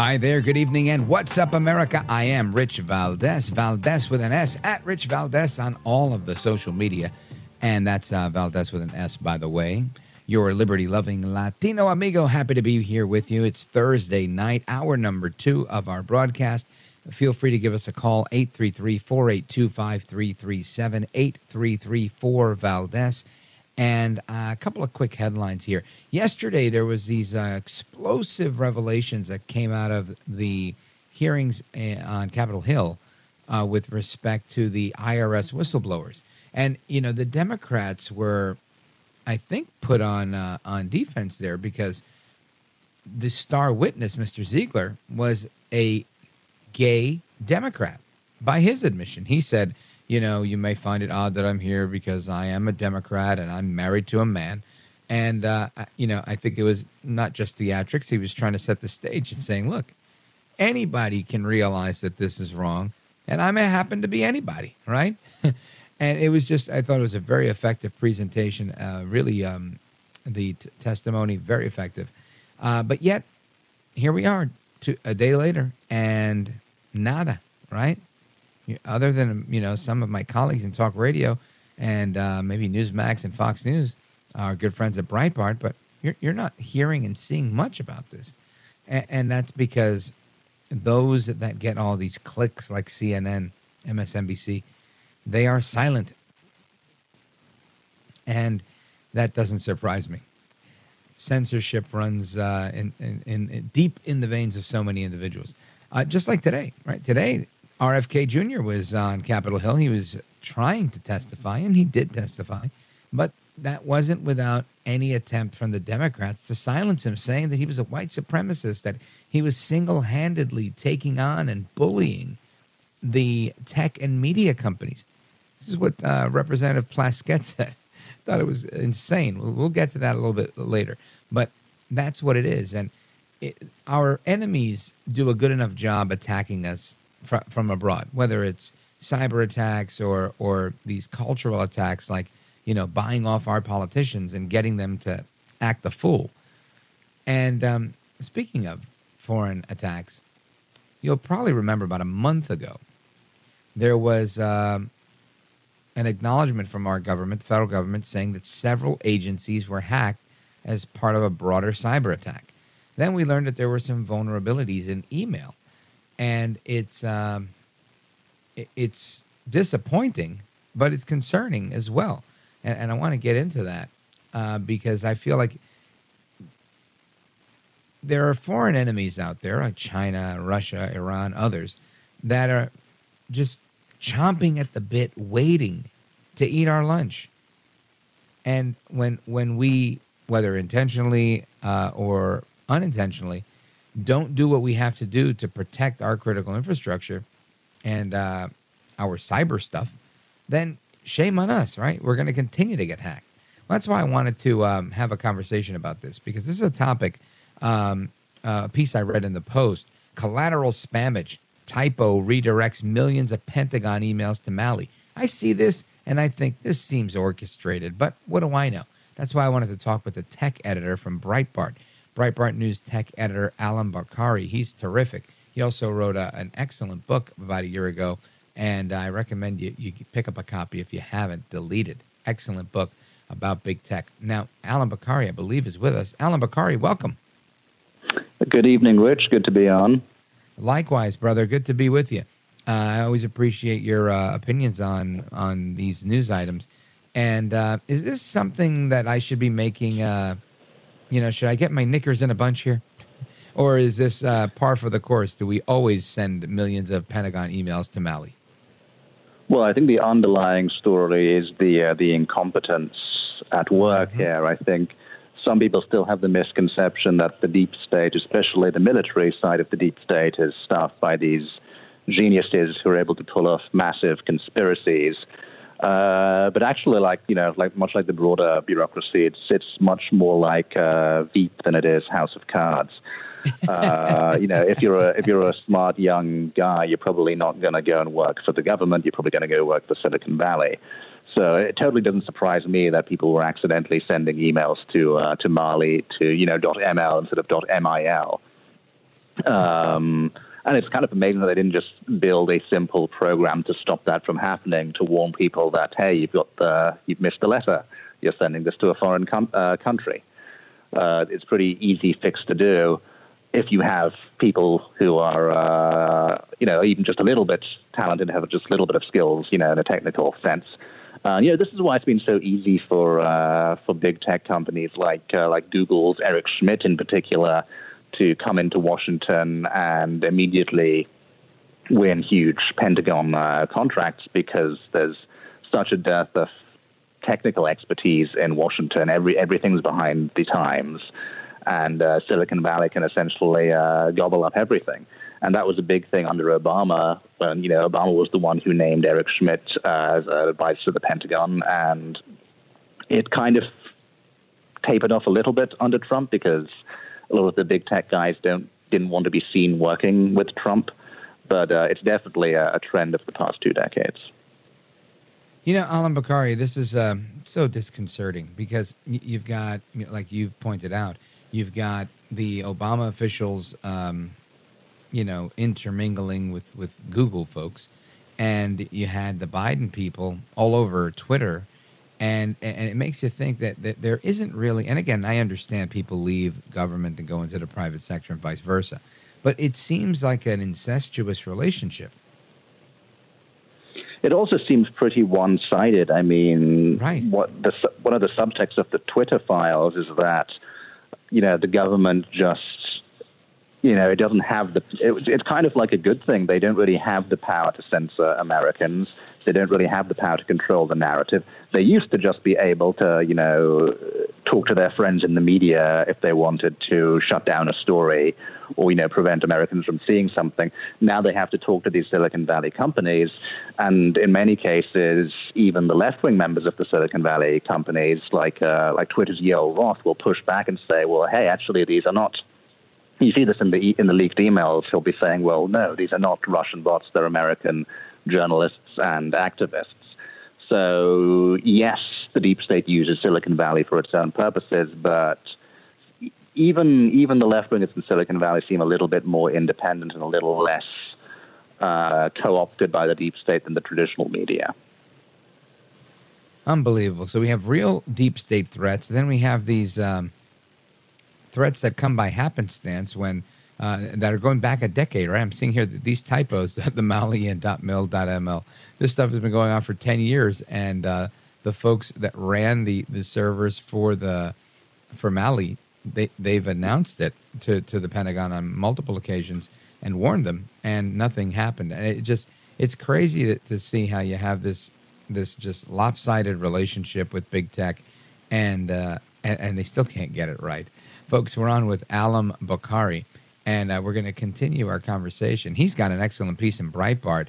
Hi there, good evening, and what's up, America? I am Rich Valdez, Valdez with an S, at Rich Valdez on all of the social media. And that's uh, Valdez with an S, by the way. Your liberty loving Latino amigo, happy to be here with you. It's Thursday night, hour number two of our broadcast. Feel free to give us a call, 833 482 5337, 833 4 Valdez. And a couple of quick headlines here. Yesterday, there was these uh, explosive revelations that came out of the hearings uh, on Capitol Hill uh, with respect to the IRS whistleblowers. And you know, the Democrats were, I think, put on uh, on defense there because the star witness, Mr. Ziegler, was a gay Democrat by his admission. He said you know, you may find it odd that I'm here because I am a Democrat and I'm married to a man. And, uh, you know, I think it was not just theatrics. He was trying to set the stage and saying, look, anybody can realize that this is wrong. And I may happen to be anybody, right? and it was just, I thought it was a very effective presentation. Uh, really, um, the t- testimony, very effective. Uh, but yet, here we are, two, a day later, and nada, right? Other than you know some of my colleagues in talk radio and uh, maybe Newsmax and Fox News, our good friends at Breitbart, but you're you're not hearing and seeing much about this, and, and that's because those that get all these clicks like CNN, MSNBC, they are silent, and that doesn't surprise me. Censorship runs uh, in, in, in, deep in the veins of so many individuals. Uh, just like today, right? Today, RFK Jr. was on Capitol Hill. He was trying to testify, and he did testify, but that wasn't without any attempt from the Democrats to silence him, saying that he was a white supremacist, that he was single handedly taking on and bullying the tech and media companies. This is what uh, Representative Plaskett said. Thought it was insane. We'll, we'll, get to that a little bit later, but that's what it is. And it, our enemies do a good enough job attacking us fr- from abroad, whether it's cyber attacks or or these cultural attacks, like you know buying off our politicians and getting them to act the fool. And um, speaking of foreign attacks, you'll probably remember about a month ago there was um, an acknowledgement from our government, the federal government, saying that several agencies were hacked as part of a broader cyber attack. Then we learned that there were some vulnerabilities in email and it's um, it's disappointing, but it's concerning as well. And, and I want to get into that uh, because I feel like there are foreign enemies out there, like China, Russia, Iran, others, that are just chomping at the bit, waiting to eat our lunch. And when when we, whether intentionally uh, or unintentionally, don't do what we have to do to protect our critical infrastructure and uh, our cyber stuff, then shame on us, right? We're going to continue to get hacked. Well, that's why I wanted to um, have a conversation about this because this is a topic, um, uh, a piece I read in the Post. Collateral spammage typo redirects millions of Pentagon emails to Mali. I see this and I think this seems orchestrated, but what do I know? That's why I wanted to talk with the tech editor from Breitbart. Breitbart News tech editor Allum Bokhari. He's terrific. He also wrote a, an excellent book about a year ago, and I recommend you, you pick up a copy if you haven't. Deleted. Excellent book about big tech. Now, Allum Bokhari, I believe, is with us. Allum Bokhari, welcome. Good evening, Rich. Good to be on. Likewise, brother. Good to be with you. Uh, I always appreciate your uh, opinions on on these news items. And uh, is this something that I should be making? Uh, you know, should I get my knickers in a bunch here, or is this uh, par for the course? Do we always send millions of Pentagon emails to Mali? Well, I think the underlying story is the uh, the incompetence at work mm-hmm. here. I think some people still have the misconception that the deep state, especially the military side of the deep state, is staffed by these geniuses who are able to pull off massive conspiracies. Uh, but actually, like you know, like much like the broader bureaucracy, it's it's much more like uh, Veep than it is House of Cards. Uh, you know, if you're a if you're a smart young guy, you're probably not going to go and work for the government. You're probably going to go work for Silicon Valley. So it totally doesn't surprise me that people were accidentally sending emails to uh, to Mali to you know .ml instead of .mil. Um, and it's kind of amazing that they didn't just build a simple program to stop that from happening, to warn people that, hey, you've got the, you've missed a letter. You're sending this to a foreign com- uh, country. Uh, it's pretty easy fix to do if you have people who are, uh, you know, even just a little bit talented, have just a little bit of skills, you know, in a technical sense. Uh, you know, this is why it's been so easy for uh, for big tech companies like uh, like Google's Eric Schmidt in particular to come into Washington and immediately win huge Pentagon uh, contracts because there's such a dearth of technical expertise in Washington. Every everything's behind the times, and uh, Silicon Valley can essentially uh, gobble up everything. And that was a big thing under Obama. When you know Obama was the one who named Eric Schmidt uh, as advisor to the Pentagon, and it kind of tapered off a little bit under Trump because a lot of the big tech guys don't didn't want to be seen working with Trump, but uh, it's definitely a, a, trend of the past two decades. You know, Allum Bokhari, this is uh, so disconcerting because you've got, like you've pointed out, you've got the Obama officials, um, you know, intermingling with, with Google folks, and you had the Biden people all over Twitter and and it makes you think that, that there isn't really and again i understand people leave government and go into the private sector and vice versa but it seems like an incestuous relationship it also seems pretty one-sided i mean right. what the, one of the subtexts of the twitter files is that you know the government just you know, it doesn't have the. It, it's kind of like a good thing. They don't really have the power to censor Americans. They don't really have the power to control the narrative. They used to just be able to, you know, talk to their friends in the media if they wanted to shut down a story or, you know, prevent Americans from seeing something. Now they have to talk to these Silicon Valley companies. And in many cases, even the left wing members of the Silicon Valley companies, like, uh, like Twitter's Yoel Roth, will push back and say, well, hey, actually, these are not you see this in the in the leaked emails. He'll be saying, "Well, no, these are not Russian bots; they're American journalists and activists. So, yes, the deep state uses Silicon Valley for its own purposes, but even even the left wingers in Silicon Valley seem a little bit more independent and a little less uh, co-opted by the deep state than the traditional media. Unbelievable. So we have real deep state threats. Then we have these um, threats that come by happenstance when uh, that are going back a decade, right? I'm seeing here that these typos, the Mali and .mil, .ml, this stuff has been going on for 10 years, and uh, the folks that ran the, the servers for the for Mali, they they've announced it to, to the Pentagon on multiple occasions and warned them, and nothing happened. And it just it's crazy to, to see how you have this this just lopsided relationship with big tech, and uh, and, and they still can't get it right. Folks, we're on with Allum Bokhari and uh, we're going to continue our conversation. He's got an excellent piece in Breitbart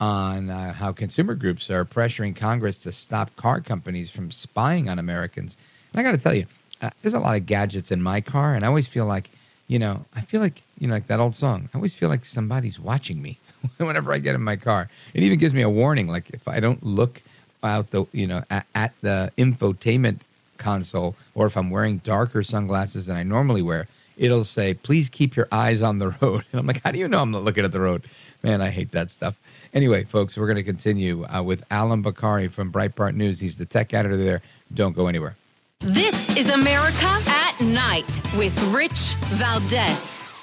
on uh, how consumer groups are pressuring Congress to stop car companies from spying on Americans. And I got to tell you, uh, there's a lot of gadgets in my car, and I always feel like, you know, I feel like, you know, like that old song. I always feel like somebody's watching me whenever I get in my car. It even gives me a warning, like if I don't look out the, you know, at, at the infotainment console, or if I'm wearing darker sunglasses than I normally wear, it'll say, please keep your eyes on the road. And I'm like, how do you know I'm not looking at the road? Man, I hate that stuff. Anyway, folks, we're going to continue uh, with Allum Bokhari from Breitbart News. He's the tech editor there. Don't go anywhere. This is America at Night with Rich Valdez.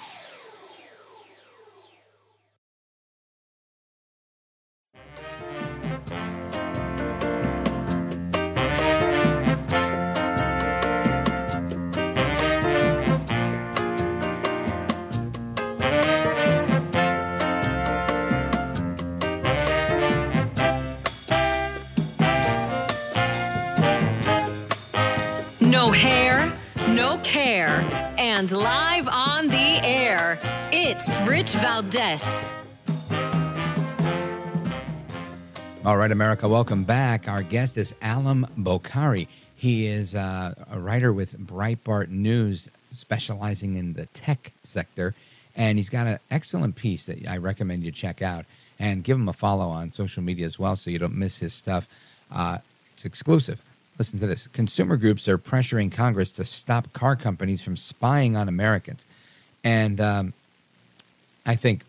No care, and live on the air, it's Rich Valdez. All right, America, welcome back. Our guest is Allum Bokhari. He is uh, a writer with Breitbart News, specializing in the tech sector, and he's got an excellent piece that I recommend you check out. And give him a follow on social media as well, so you don't miss his stuff. Uh, it's exclusive. Listen to this. Consumer groups are pressuring Congress to stop car companies from spying on Americans. And um, I think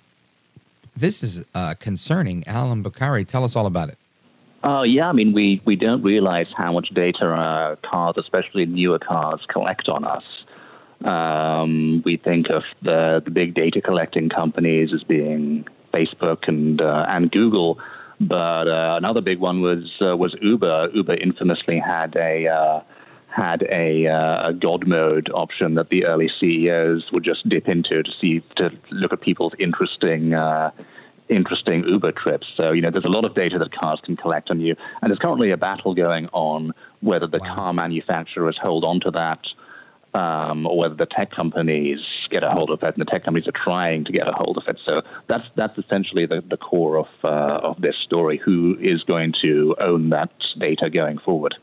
this is uh, concerning. Allum Bokhari, tell us all about it. Oh, uh, yeah. I mean, we, we don't realize how much data uh, cars, especially newer cars, collect on us. Um, we think of the, the big data collecting companies as being Facebook and, uh, and Google. But uh, another big one was uh, was Uber. Uber infamously had a uh, had a, uh, a, God mode option that the early CEOs would just dip into to see to look at people's interesting uh, interesting Uber trips. So you know, there's a lot of data that cars can collect on you, and there's currently a battle going on whether the wow. car manufacturers hold on to that um, or whether the tech companies get a hold of it, and the tech companies are trying to get a hold of it. So that's that's essentially the, the core of uh, of this story. Who is going to own that data going forward?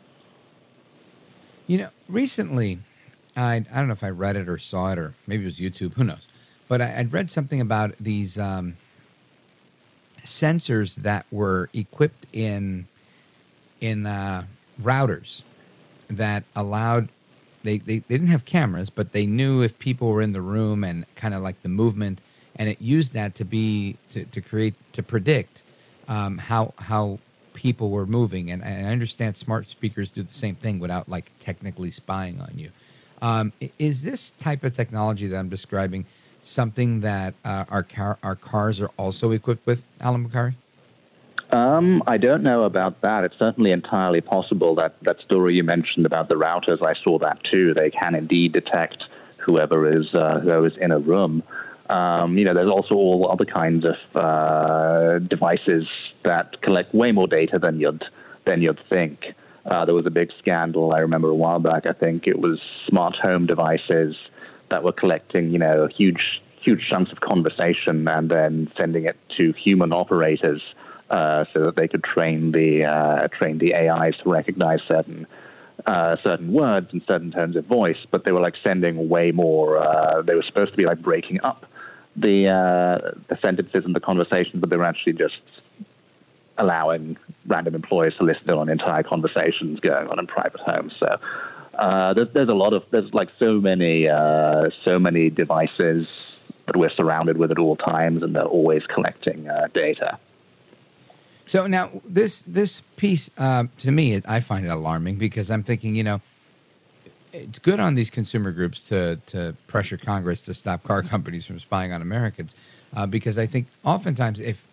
You know, recently, I I don't know if I read it or saw it, or maybe it was YouTube. Who knows? But I, would read something about these um, sensors that were equipped in in uh, routers that allowed they, they, they didn't have cameras, but they knew if people were in the room and kind of like the movement, and it used that to be to, to create to predict um, how how people were moving. And, and, I understand smart speakers do the same thing without like technically spying on you. Um, is this type of technology that I'm describing something that uh, our car, our cars are also equipped with, Allum Bokhari? Um, I don't know about that. It's certainly entirely possible that that story you mentioned about the routers. I saw that too. They can indeed detect whoever is uh, whoever is in a room. Um, you know, there's also all other kinds of uh, devices that collect way more data than you'd than you'd think. Uh, there was a big scandal. I remember a while back. I think it was smart home devices that were collecting, you know, huge huge chunks of conversation and then sending it to human operators uh, so that they could train the uh, train the AIs to recognize certain uh, certain words and certain tones of voice. But they were like sending way more. Uh, they were supposed to be like breaking up the uh, the sentences and the conversations, but they were actually just allowing random employees to listen in on entire conversations going on in private homes. So. Uh, there's, there's, a lot of there's like so many so many devices that we're surrounded with at all times, and they're always collecting data. So now this this piece uh, to me, I find it alarming because I'm thinking, you know, it's good on these consumer groups to to pressure Congress to stop car companies from spying on Americans, uh, because I think oftentimes if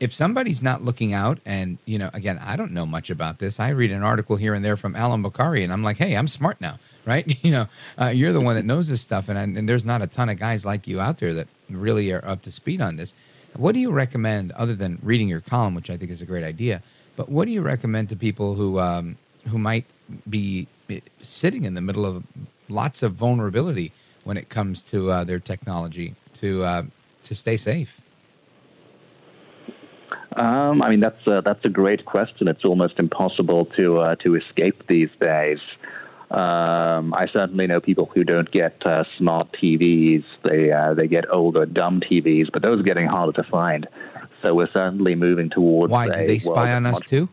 if somebody's not looking out, and you know, again, I don't know much about this. I read an article here and there from Allum Bokhari, and I'm like, hey, I'm smart now, right? You know, uh, you're the one that knows this stuff, and, and there's not a ton of guys like you out there that really are up to speed on this. What do you recommend, other than reading your column, which I think is a great idea? But what do you recommend to people who um, who might be sitting in the middle of lots of vulnerability when it comes to uh, their technology to uh, to stay safe? Um, I mean, that's a, that's a great question. It's almost impossible to uh, to escape these days. Um, I certainly know people who don't get uh, smart TVs. They uh, they get older, dumb TVs, but those are getting harder to find. So we're certainly moving towards. Why do they spy on us too?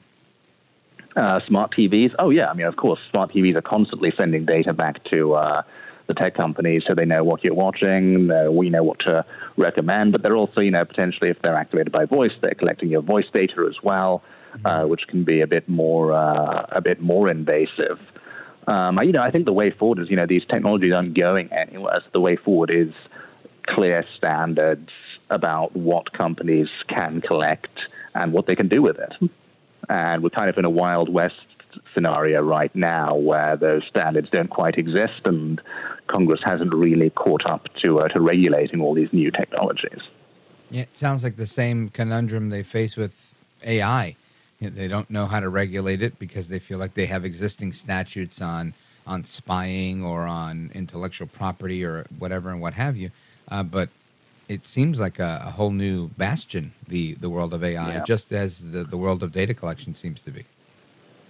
Uh, smart TVs. Oh yeah, I mean, of course, smart TVs are constantly sending data back to uh, the tech companies, so they know what you're watching. we know what to recommend, but they're also, you know, potentially if they're activated by voice, they're collecting your voice data as well, mm-hmm. uh, which can be a bit more uh, a bit more invasive. Um, you know, I think the way forward is, you know, these technologies aren't going anywhere. So the way forward is clear standards about what companies can collect and what they can do with it. And we're kind of in a Wild West scenario right now where those standards don't quite exist and Congress hasn't really caught up to, uh, to regulating all these new technologies. Yeah, it sounds like the same conundrum they face with AI they don't know how to regulate it because they feel like they have existing statutes on on spying or on intellectual property or whatever and what have you. Uh, but it seems like a, a, whole new bastion, the, the world of AI, yeah. just as the, the world of data collection seems to be.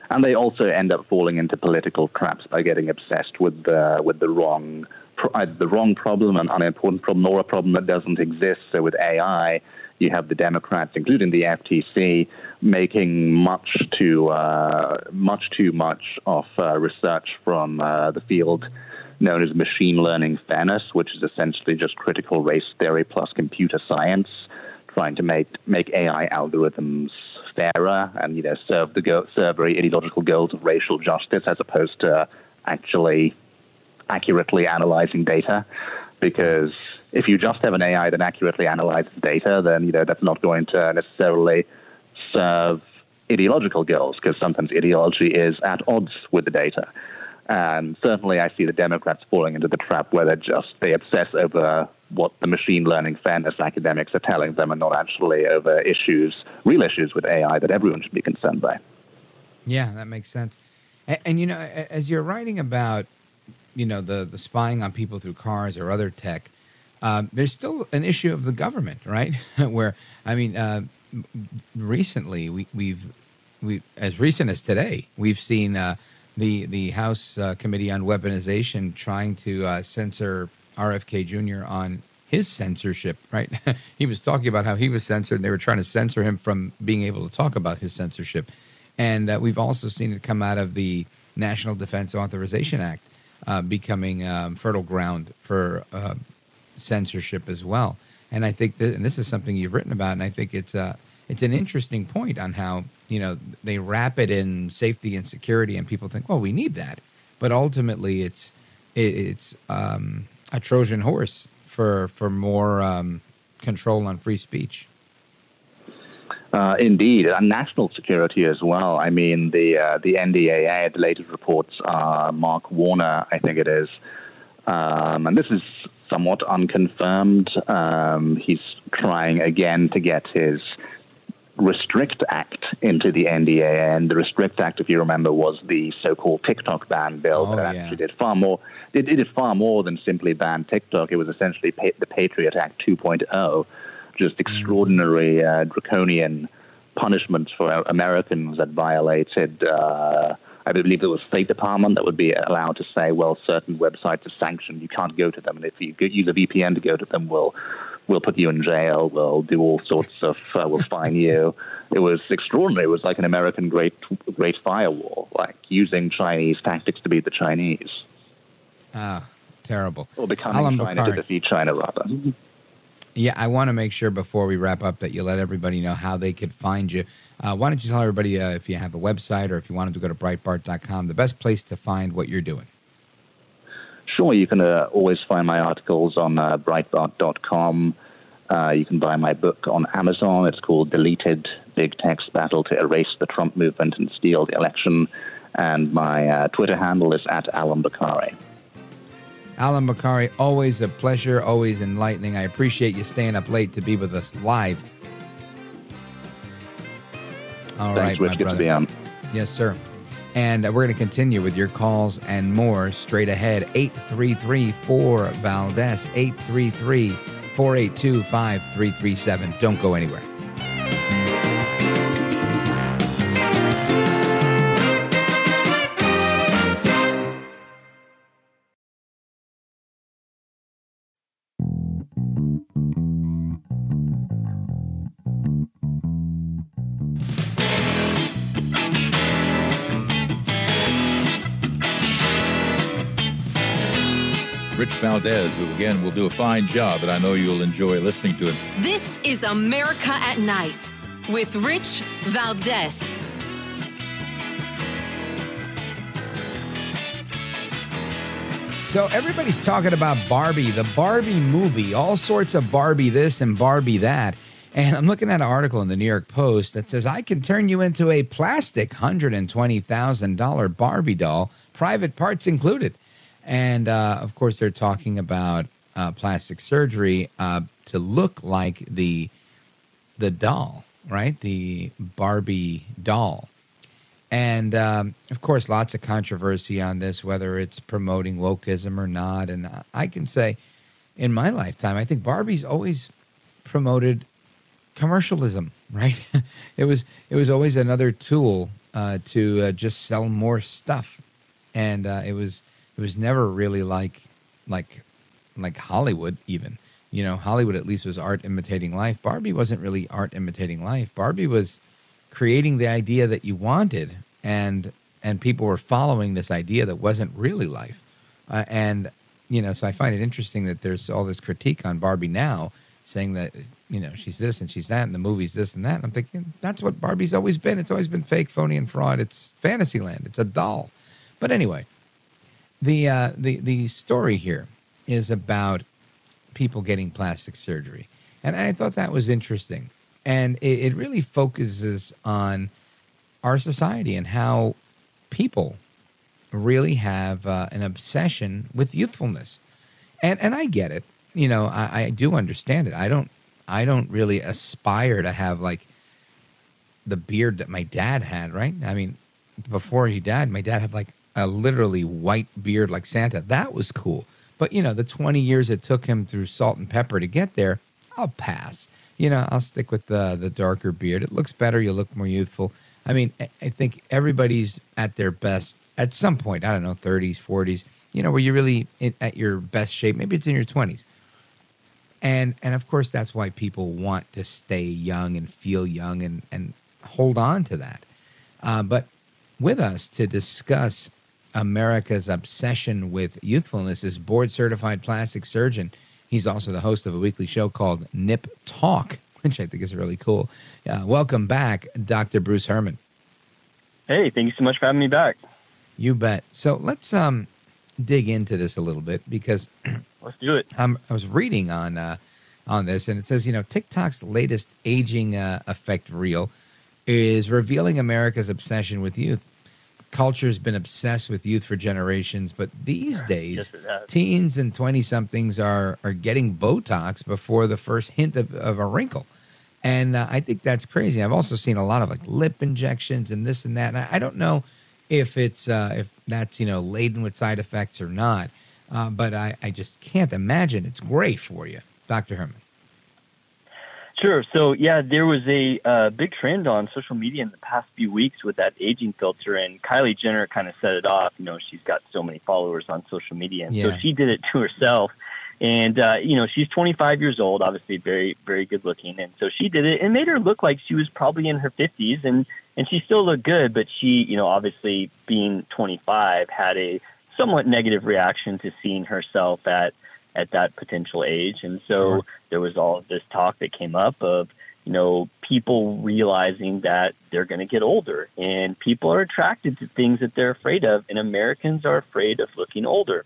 And they also end up falling into political traps by getting obsessed with the, with the wrong either the wrong problem, an unimportant problem, or a problem that doesn't exist. So with AI, you have the Democrats, including the FTC, making much too uh, much too much of uh, research from uh, the field known as machine learning fairness, which is essentially just critical race theory plus computer science, trying to make make AI algorithms fairer and you know serve the go- serve very ideological goals of racial justice as opposed to actually accurately analyzing data because if you just have an AI that accurately analyzes data, then you know that's not going to necessarily serve ideological goals because sometimes ideology is at odds with the data. And certainly, I see the Democrats falling into the trap where they just they obsess over what the machine learning fairness academics are telling them, and not actually over issues, real issues with AI that everyone should be concerned by. Yeah, that makes sense. And, and you know, as you're writing about you know the the spying on people through cars or other tech, uh, there's still an issue of the government, right? Where I mean, uh, recently we, we've we as recent as today we've seen uh, the the House uh, Committee on Weaponization trying to uh, censor RFK Jr. on his censorship. Right? he was talking about how he was censored, and they were trying to censor him from being able to talk about his censorship. And uh, we've also seen it come out of the National Defense Authorization Act uh, becoming um, fertile ground for uh, censorship as well. And I think that, and this is something you've written about, and I think it's uh, it's an interesting point on how you know they wrap it in safety and security, and people think, well, we need that, but ultimately it's it, it's um, a Trojan horse for for more um, control on free speech. Uh, indeed, and national security as well. I mean, the uh, the NDAA, the latest reports, uh, Mark Warner, I think it is, um, and this is somewhat unconfirmed. Um, he's trying again to get his Restrict Act into the NDAA, and the Restrict Act, if you remember, was the so-called TikTok ban bill oh, that yeah. actually did far more. It did far more than simply ban TikTok. It was essentially the Patriot Act 2.0 just extraordinary uh, draconian punishments for Americans that violated. Uh, I believe it was State Department that would be allowed to say, well, certain websites are sanctioned, you can't go to them, and if you use a VPN to go to them, we'll we'll put you in jail, we'll do all sorts of, uh, we'll fine you. It was extraordinary. It was like an American great great firewall, like using Chinese tactics to beat the Chinese. Ah, terrible. Or becoming Allum China Bokhari. to defeat China, rather. Yeah, I want to make sure before we wrap up that you let everybody know how they could find you. Uh, why don't you tell everybody uh, if you have a website or if you wanted to go to Breitbart.com, the best place to find what you're doing? Sure, you can uh, always find my articles on uh, Breitbart.com. Uh, you can buy my book on Amazon. It's called Deleted Big Tech's Battle to Erase the Trump Movement and Steal the Election. And my uh, Twitter handle is at Allum Bokhari. Allum Bokhari, always a pleasure, always enlightening. I appreciate you staying up late to be with us live. All Thanks, right, Rich. my brother. to be on. Yes, sir. And we're going to continue with your calls and more straight ahead. 833 4 Valdez, 833 482 5337. Don't go anywhere. Rich Valdez, who again will do a fine job, and I know you'll enjoy listening to him. This is America at Night with Rich Valdez. So everybody's talking about Barbie, the Barbie movie, all sorts of Barbie this and Barbie that. And I'm looking at an article in the New York Post that says I can turn you into a plastic $120,000 Barbie doll, private parts included. And uh, of course, they're talking about uh, plastic surgery uh, to look like the the doll, right? The Barbie doll. And um, of course, lots of controversy on this, whether it's promoting wokeism or not. And I can say, in my lifetime, I think Barbie's always promoted commercialism. Right? it was it was always another tool uh, to uh, just sell more stuff, and uh, it was it was never really like like like Hollywood even. You know, Hollywood at least was art imitating life. Barbie wasn't really art imitating life. Barbie was creating the idea that you wanted, and and people were following this idea that wasn't really life. Uh, and you know, so I find it interesting that there's all this critique on Barbie now, saying that you know she's this and she's that, and the movie's this and that. And I'm thinking that's what Barbie's always been. It's always been fake, phony, and fraud. It's Fantasyland. It's a doll. But anyway, the uh, the the story here is about people getting plastic surgery, and I thought that was interesting and it, it really focuses on our society and how people really have uh, an obsession with youthfulness. And and I get it. You know, I, I do understand it. I don't I don't really aspire to have like the beard that my dad had, right? I mean, before he died, my dad had like a literally white beard like Santa. That was cool. But you know, the 20 years it took him through salt and pepper to get there, I'll pass you know, I'll stick with the the darker beard. It looks better. You look more youthful. I mean, I think everybody's at their best at some point. I don't know, 30s, 40s. You know, where you're really in, at your best shape. Maybe it's in your 20s. And and of course, that's why people want to stay young and feel young and and hold on to that. Uh, but with us to discuss America's obsession with youthfulness is board certified plastic surgeon He's also the host of a weekly show called Nip Talk, which I think is really cool. Uh, welcome back, Dr. Bruce Hermann. Hey, thank you so much for having me back. You bet. So let's um, dig into this a little bit because let's do it. Um, I was reading on uh, on this, and it says you know TikTok's latest aging uh, effect reel is revealing America's obsession with youth culture has been obsessed with youth for generations, but these days, yes, teens and 20 somethings are, are getting Botox before the first hint of, of a wrinkle. And uh, I think that's crazy. I've also seen a lot of like lip injections and this and that. And I, I don't know if it's uh, if that's you know laden with side effects or not, uh, but I, I just can't imagine it's great for you, Dr. Hermann. Sure. So yeah, there was a uh, big trend on social media in the past few weeks with that aging filter, and Kylie Jenner kind of set it off. You know, she's got so many followers on social media, and yeah. so she did it to herself. And uh, you know, she's 25 years old, obviously very, very good looking, and so she did it and made her look like she was probably in her 50s, and and she still looked good, but she, you know, obviously being 25, had a somewhat negative reaction to seeing herself at at that potential age. And so sure. there was all of this talk that came up of, you know, people realizing that they're going to get older and people are attracted to things that they're afraid of. And Americans are afraid of looking older.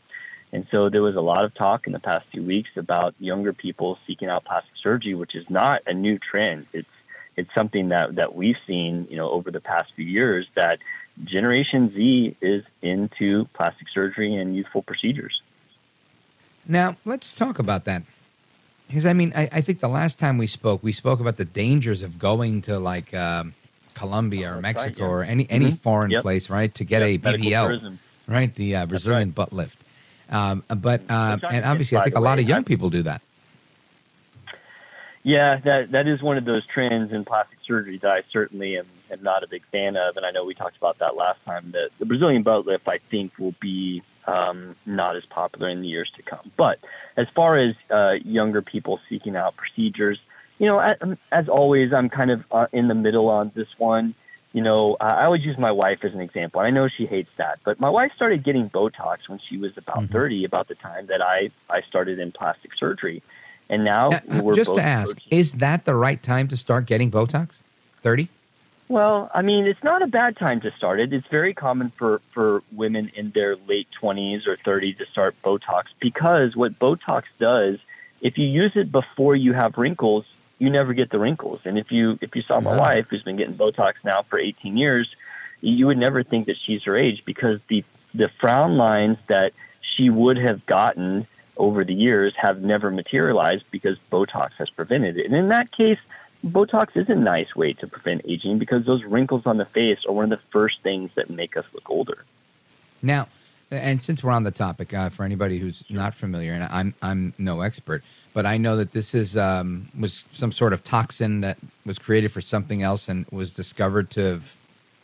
And so there was a lot of talk in the past few weeks about younger people seeking out plastic surgery, which is not a new trend. It's it's something that, that we've seen, you know, over the past few years that Generation Z is into plastic surgery and youthful procedures. Now, let's talk about that. Because, I mean, I, I, think the last time we spoke, we spoke about the dangers of going to like um, Colombia or Mexico right, yeah. or any, any mm-hmm. foreign yep. place, right, to get yep, a BBL, right, the uh, Brazilian right. butt lift. Um, but, uh, and obviously, I think a lot of young people do that. Yeah, that that is one of those trends in plastic surgery that I certainly am, am not a big fan of, and I know we talked about that last time. That the Brazilian butt lift, I think, will be um, not as popular in the years to come. But as far as uh, younger people seeking out procedures, you know, as, as always, I'm kind of uh, in the middle on this one. You know, uh, I always use my wife as an example. I know she hates that, but my wife started getting Botox when she was about mm-hmm. 30, about the time that I, I started in plastic surgery. And now, now we're just to ask, is that the right time to start getting Botox? 30? Well, I mean, it's not a bad time to start it. It's very common for, for women in their late 20s or 30s to start Botox because what Botox does, if you use it before you have wrinkles, you never get the wrinkles. And if you if you saw my wife who's been getting Botox now for 18 years, you would never think that she's her age because the the frown lines that she would have gotten over the years have never materialized because Botox has prevented it. And in that case, Botox is a nice way to prevent aging because those wrinkles on the face are one of the first things that make us look older. Now, and since we're on the topic, uh, for anybody who's not familiar, and I'm I'm no expert, but I know that this is um, was some sort of toxin that was created for something else and was discovered to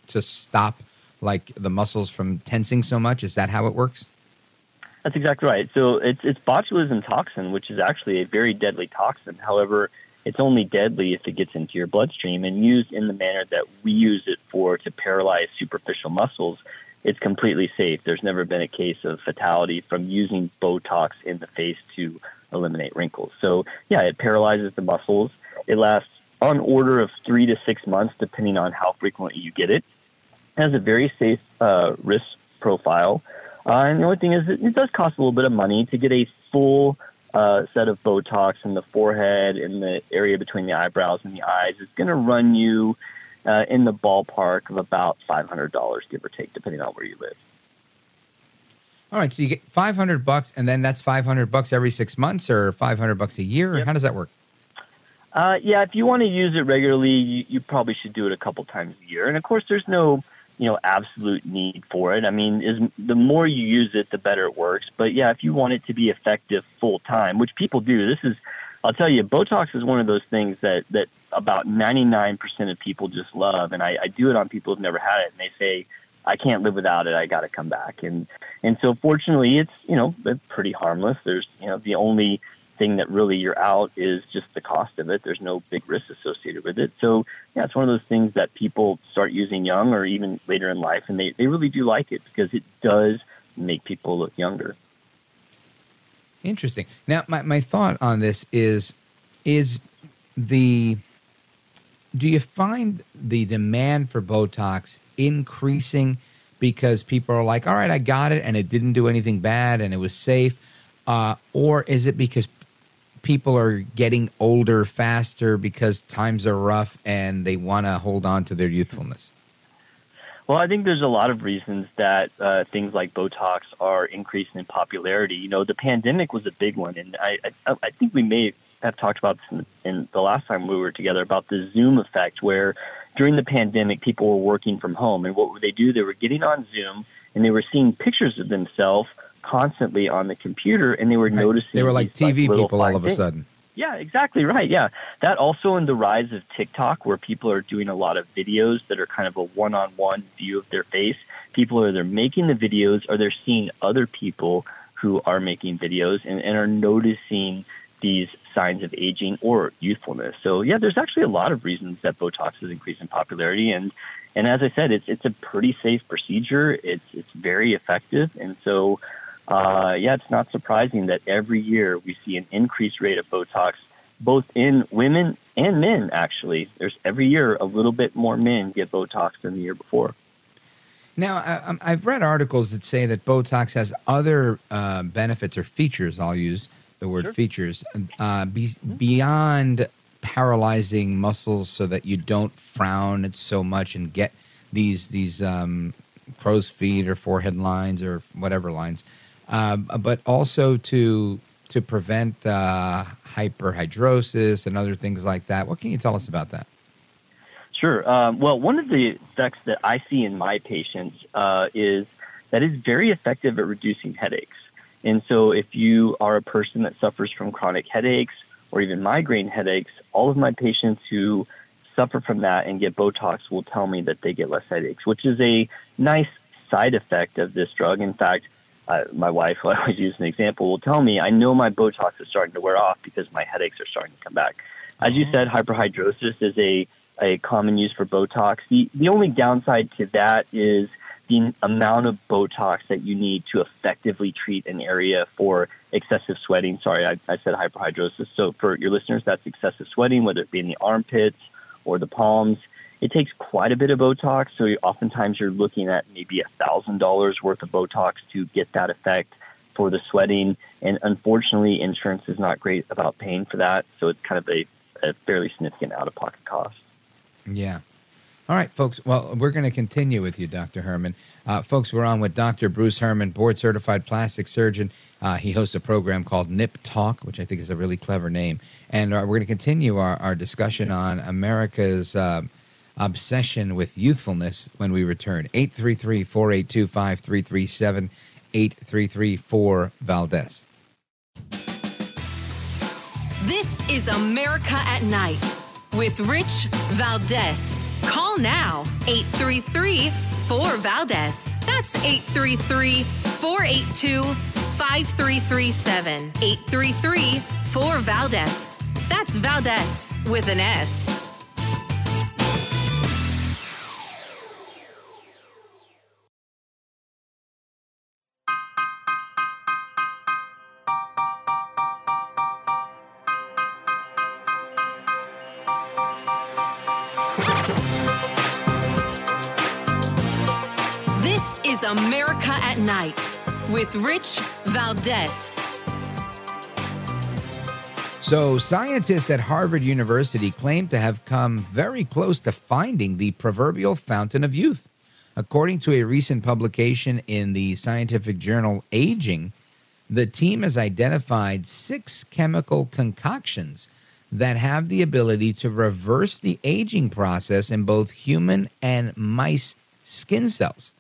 to stop like the muscles from tensing so much. Is that how it works? That's exactly right. So it's it's botulism toxin, which is actually a very deadly toxin. However, it's only deadly if it gets into your bloodstream and used in the manner that we use it for to paralyze superficial muscles. It's completely safe. There's never been a case of fatality from using Botox in the face to eliminate wrinkles. So yeah, it paralyzes the muscles. It lasts on order of three to six months, depending on how frequently you get it. It has a very safe uh, risk profile. Uh, and the only thing is, it, it does cost a little bit of money to get a full uh, set of Botox in the forehead, in the area between the eyebrows and the eyes. is going to run you uh, in the ballpark of about $500, give or take, depending on where you live. All right, so you get 500 bucks, and then that's 500 bucks every six months, or 500 bucks a year. Yep. How does that work? Uh, yeah, if you want to use it regularly, you, you, probably should do it a couple times a year. And of course, there's no you know absolute need for it. I mean, is the more you use it, the better it works. But yeah, if you want it to be effective full time, which people do, this is I'll tell you, Botox is one of those things that that about 99% of people just love, and I, I do it on people who've never had it, and they say, "I can't live without it. I got to come back." And and so fortunately, it's you know pretty harmless. There's you know the only thing that really you're out is just the cost of it. There's no big risk associated with it. So yeah, it's one of those things that people start using young or even later in life, and they, they really do like it because it does make people look younger. Interesting. Now, my, my thought on this is is the do you find the demand for Botox increasing because people are like, all right, I got it and it didn't do anything bad and it was safe? Uh, or is it because people are getting older faster because times are rough and they want to hold on to their youthfulness? Well, I think there's a lot of reasons that uh, things like Botox are increasing in popularity. You know, the pandemic was a big one, and I, I, I think we may have talked about this in, in the last time we were together about the Zoom effect, where during the pandemic people were working from home, and what would they do? They were getting on Zoom and they were seeing pictures of themselves constantly on the computer, and they were right. noticing they were like these, TV like, people all of a sudden. Yeah, exactly right. Yeah, that also in the rise of TikTok, where people are doing a lot of videos that are kind of a one-on-one view of their face. People are either making the videos or they're seeing other people who are making videos and, and are noticing these signs of aging or youthfulness. So yeah, there's actually a lot of reasons that Botox is increasing popularity, and and as I said, it's it's a pretty safe procedure. It's it's very effective, and so uh, yeah, it's not surprising that every year we see an increased rate of Botox, both in women and men. Actually, there's every year a little bit more men get Botox than the year before. Now, I, have read articles that say that Botox has other uh, benefits or features. I'll use the word sure. features uh, be, beyond paralyzing muscles, so that you don't frown so much and get these these um, crow's feet or forehead lines or whatever lines uh, but also to to prevent uh, hyperhidrosis and other things like that. What can you tell us about that? Sure. Um, well, one of the effects that I see in my patients uh, is that it's very effective at reducing headaches. And so, if you are a person that suffers from chronic headaches or even migraine headaches, all of my patients who suffer from that and get Botox will tell me that they get less headaches, which is a nice side effect of this drug. In fact, uh, my wife, who I always use an example, will tell me, I know my Botox is starting to wear off because my headaches are starting to come back. As you said, hyperhidrosis is a, a common use for Botox. The, the only downside to that is the amount of Botox that you need to effectively treat an area for excessive sweating. Sorry, I, I said hyperhidrosis. So for your listeners, that's excessive sweating, whether it be in the armpits or the palms. It takes quite a bit of Botox, so oftentimes you're looking at maybe a thousand dollars worth of Botox to get that effect for the sweating. And unfortunately, insurance is not great about paying for that, so it's kind of a, a fairly significant out-of-pocket cost. Yeah. All right, folks. Well, we're going to continue with you, Dr. Hermann. Uh, folks, we're on with Dr. Bruce Hermann, board certified plastic surgeon. Uh, he hosts a program called Nip Talk, which I think is a really clever name. And uh, we're going to continue our, our discussion on America's uh, obsession with youthfulness when we return. 833 482 5337 833 4 Valdez. This is America at Night with Rich Valdez. Call now 833 4 Valdez. That's 833 482 5337. 833 4 Valdez. That's Valdez with an S. America at Night with Rich Valdez. So, scientists at Harvard University claim to have come very close to finding the proverbial fountain of youth. According to a recent publication in the scientific journal Aging, the team has identified six chemical concoctions that have the ability to reverse the aging process in both human and mice skin cells.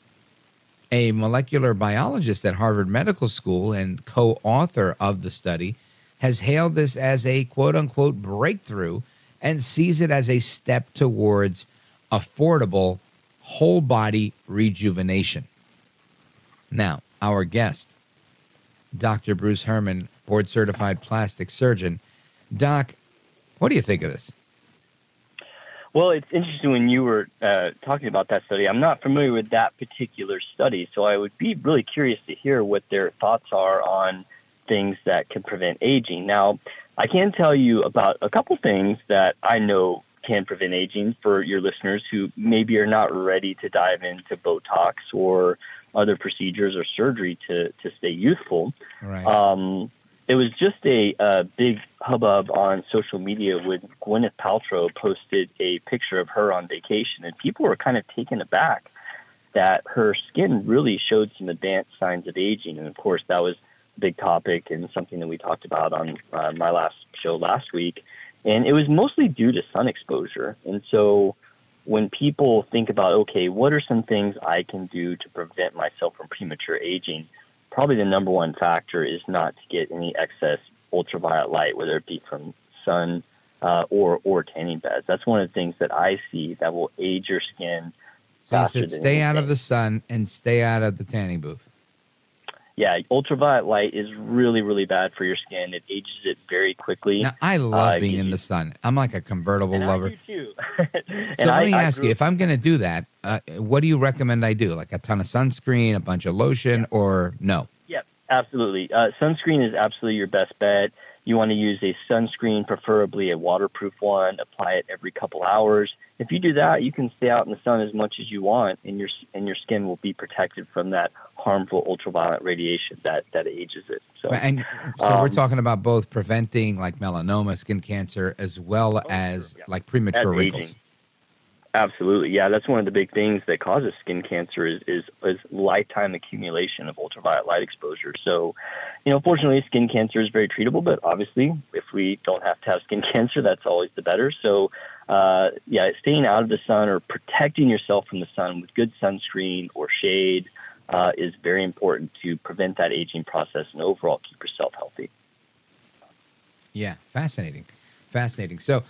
A molecular biologist at Harvard Medical School and co author of the study has hailed this as a quote unquote breakthrough and sees it as a step towards affordable whole body rejuvenation. Now, our guest, Dr. Bruce Hermann, board certified plastic surgeon. Doc, what do you think of this? Well, it's interesting when you were uh, talking about that study. I'm not familiar with that particular study, so I would be really curious to hear what their thoughts are on things that can prevent aging. Now, I can tell you about a couple things that I know can prevent aging for your listeners who maybe are not ready to dive into Botox or other procedures or surgery to, to stay youthful. Right. Um, it was just a, a big hubbub on social media when Gwyneth Paltrow posted a picture of her on vacation, and people were kind of taken aback that her skin really showed some advanced signs of aging. And of course, that was a big topic and something that we talked about on uh, my last show last week. And it was mostly due to sun exposure. And so when people think about, okay, what are some things I can do to prevent myself from premature aging? Probably the number one factor is not to get any excess ultraviolet light, whether it be from sun uh, or or tanning beds. That's one of the things that I see that will age your skin. So you faster said stay out of the sun and stay out of the tanning booth. Yeah, ultraviolet light is really really bad for your skin. It ages it very quickly. Now, I love Uh, being in the sun. I'm like a convertible lover. I too. So and let I, me I ask grew you, if I'm going to do that, uh, what do you recommend I do? Like a ton of sunscreen, a bunch of lotion, or no? Yeah, absolutely. Uh, sunscreen is absolutely your best bet. You want to use a sunscreen, preferably a waterproof one. Apply it every couple hours. If you do that, you can stay out in the sun as much as you want, and your and your skin will be protected from that harmful ultraviolet radiation that that ages it. So, And so we're um, talking about both preventing like melanoma, skin cancer, as well as like premature That's wrinkles. aging. Absolutely, yeah. That's one of the big things that causes skin cancer is, is is lifetime accumulation of ultraviolet light exposure. So, you know, fortunately, skin cancer is very treatable, but obviously, if we don't have to have skin cancer, that's always the better. So, uh, yeah, staying out of the sun or protecting yourself from the sun with good sunscreen or shade uh, is very important to prevent that aging process and overall keep yourself healthy. Yeah, fascinating, fascinating. So,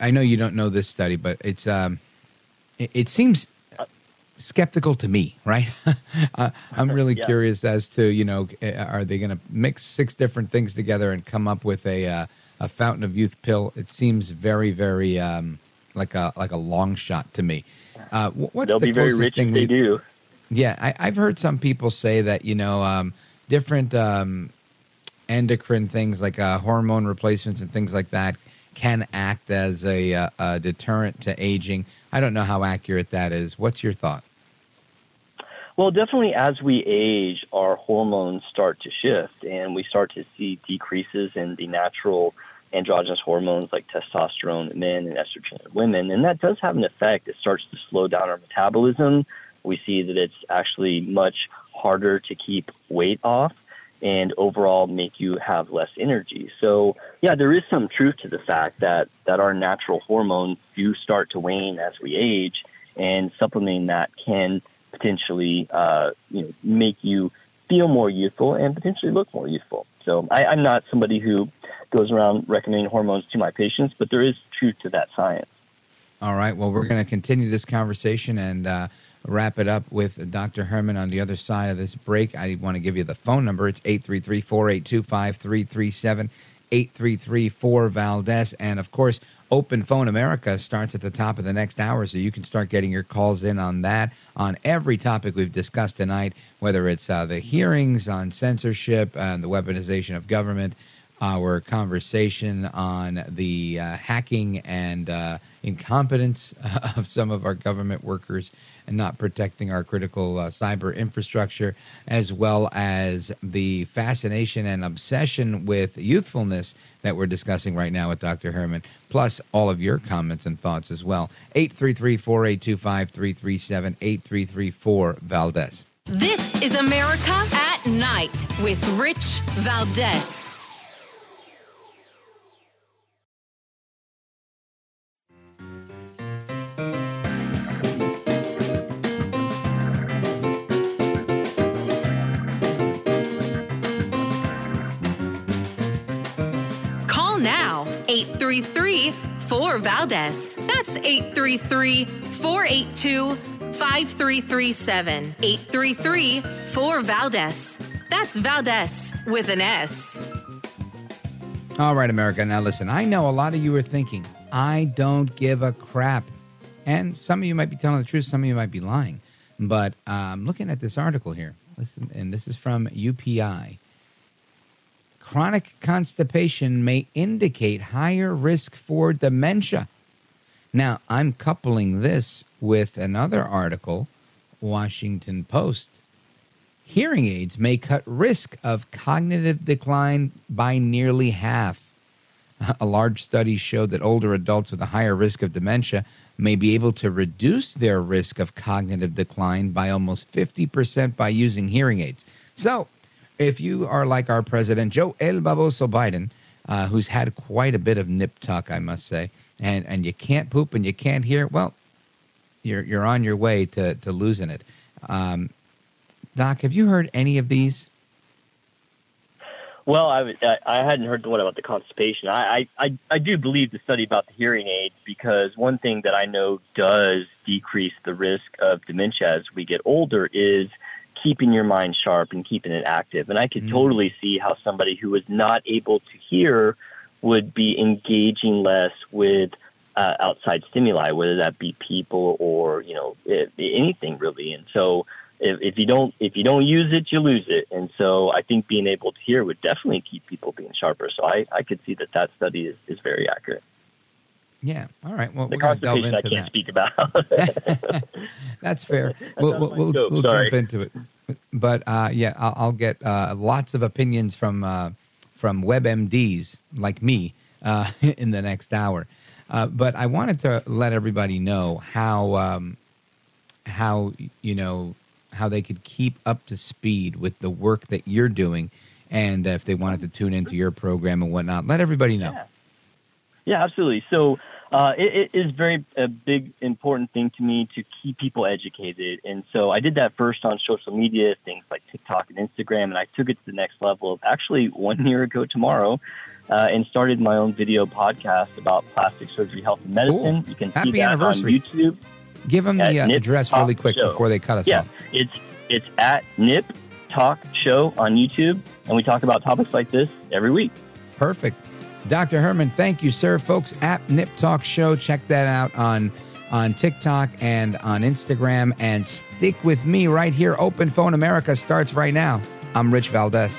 I know you don't know this study, but it's um, it, it seems skeptical to me, right? uh, I'm really Yeah. curious as to you know, uh, are they going to mix six different things together and come up with a uh, a fountain of youth pill? It seems very, very um, like a like a long shot to me. Uh, what's They'll the be very rich thing they we- do. yeah, I, I've heard some people say that you know um, different um, endocrine things like uh, hormone replacements and things like that can act as a, uh, a deterrent to aging. I don't know how accurate that is. What's your thought? Well, definitely as we age, our hormones start to shift and we start to see decreases in the natural androgynous hormones like testosterone in men and estrogen in women. And that does have an effect. It starts to slow down our metabolism. We see that it's actually much harder to keep weight off and overall make you have less energy. So, yeah, there is some truth to the fact that, that our natural hormones do start to wane as we age, and supplementing that can potentially uh, you know, make you feel more youthful and potentially look more youthful. So, I, I'm not somebody who goes around recommending hormones to my patients, but there is truth to that science. All right. Well, we're going to continue this conversation and uh, wrap it up with Dr. Hermann on the other side of this break. I want to give you the phone number. It's 833 482 5337, 833 4 Valdez. And of course, Open Phone America starts at the top of the next hour, so you can start getting your calls in on that, on every topic we've discussed tonight, whether it's uh, the hearings on censorship and the weaponization of government our conversation on the uh, hacking and uh, incompetence of some of our government workers and not protecting our critical uh, cyber infrastructure, as well as the fascination and obsession with youthfulness that we're discussing right now with Dr. Hermann, plus all of your comments and thoughts as well. 833 482 5337 8334 Valdez. This is America at Night with Rich Valdez. Now 833 4 Valdez. That's 833 482 5337. 833 4 Valdez. That's Valdez with an S. All right, America. Now, listen, I know a lot of you are thinking, I don't give a crap. And some of you might be telling the truth, some of you might be lying. But I'm um, looking at this article here. Listen, and this is from UPI. Chronic constipation may indicate higher risk for dementia. Now, I'm coupling this with another article, Washington Post. Hearing aids may cut risk of cognitive decline by nearly half. A large study showed that older adults with a higher risk of dementia may be able to reduce their risk of cognitive decline by almost 50% by using hearing aids. So, if you are like our president, Joe El Baboso Biden, uh, who's had quite a bit of nip tuck, I must say, and, and you can't poop and you can't hear, well, you're, you're on your way to, to losing it. Um, Doc, have you heard any of these? Well, I, I hadn't heard the one about the constipation. I, I, I do believe the study about the hearing aids because one thing that I know does decrease the risk of dementia as we get older is keeping your mind sharp and keeping it active. And I could mm. totally see how somebody who was not able to hear would be engaging less with uh, outside stimuli, whether that be people or you know anything really. And so if, if you don't if you don't use it, you lose it. And so I think being able to hear would definitely keep people being sharper. So I, I could see that that study is, is very accurate. Yeah. All right. Well, the we're going to delve into I can't that. speak about. That's fair. we'll we'll, we'll, we'll jump into it. But uh, yeah, I'll, I'll get uh, lots of opinions from uh, from WebMDs like me uh, in the next hour. Uh, but I wanted to let everybody know how um, how you know how they could keep up to speed with the work that you're doing, and if they wanted to tune into your program and whatnot, let everybody know. Yeah, yeah absolutely. So uh, it, it is very a big important thing to me to keep people educated, and so I did that first on social media, things like TikTok and Instagram, and I took it to the next level. of Actually, one year ago tomorrow. Uh, and started my own video podcast about plastic surgery, health, and medicine. Cool. You can Happy see that anniversary. on YouTube. Give them the uh, address really quick Show. before they cut us yeah, off. it's it's at Nip Talk Show on YouTube, and we talk about topics like this every week. Perfect. Dr. Hermann, thank you, sir. Folks, at Nip Talk Show, check that out on on TikTok and on Instagram. And stick with me right here. Open Phone America starts right now. I'm Rich Valdez.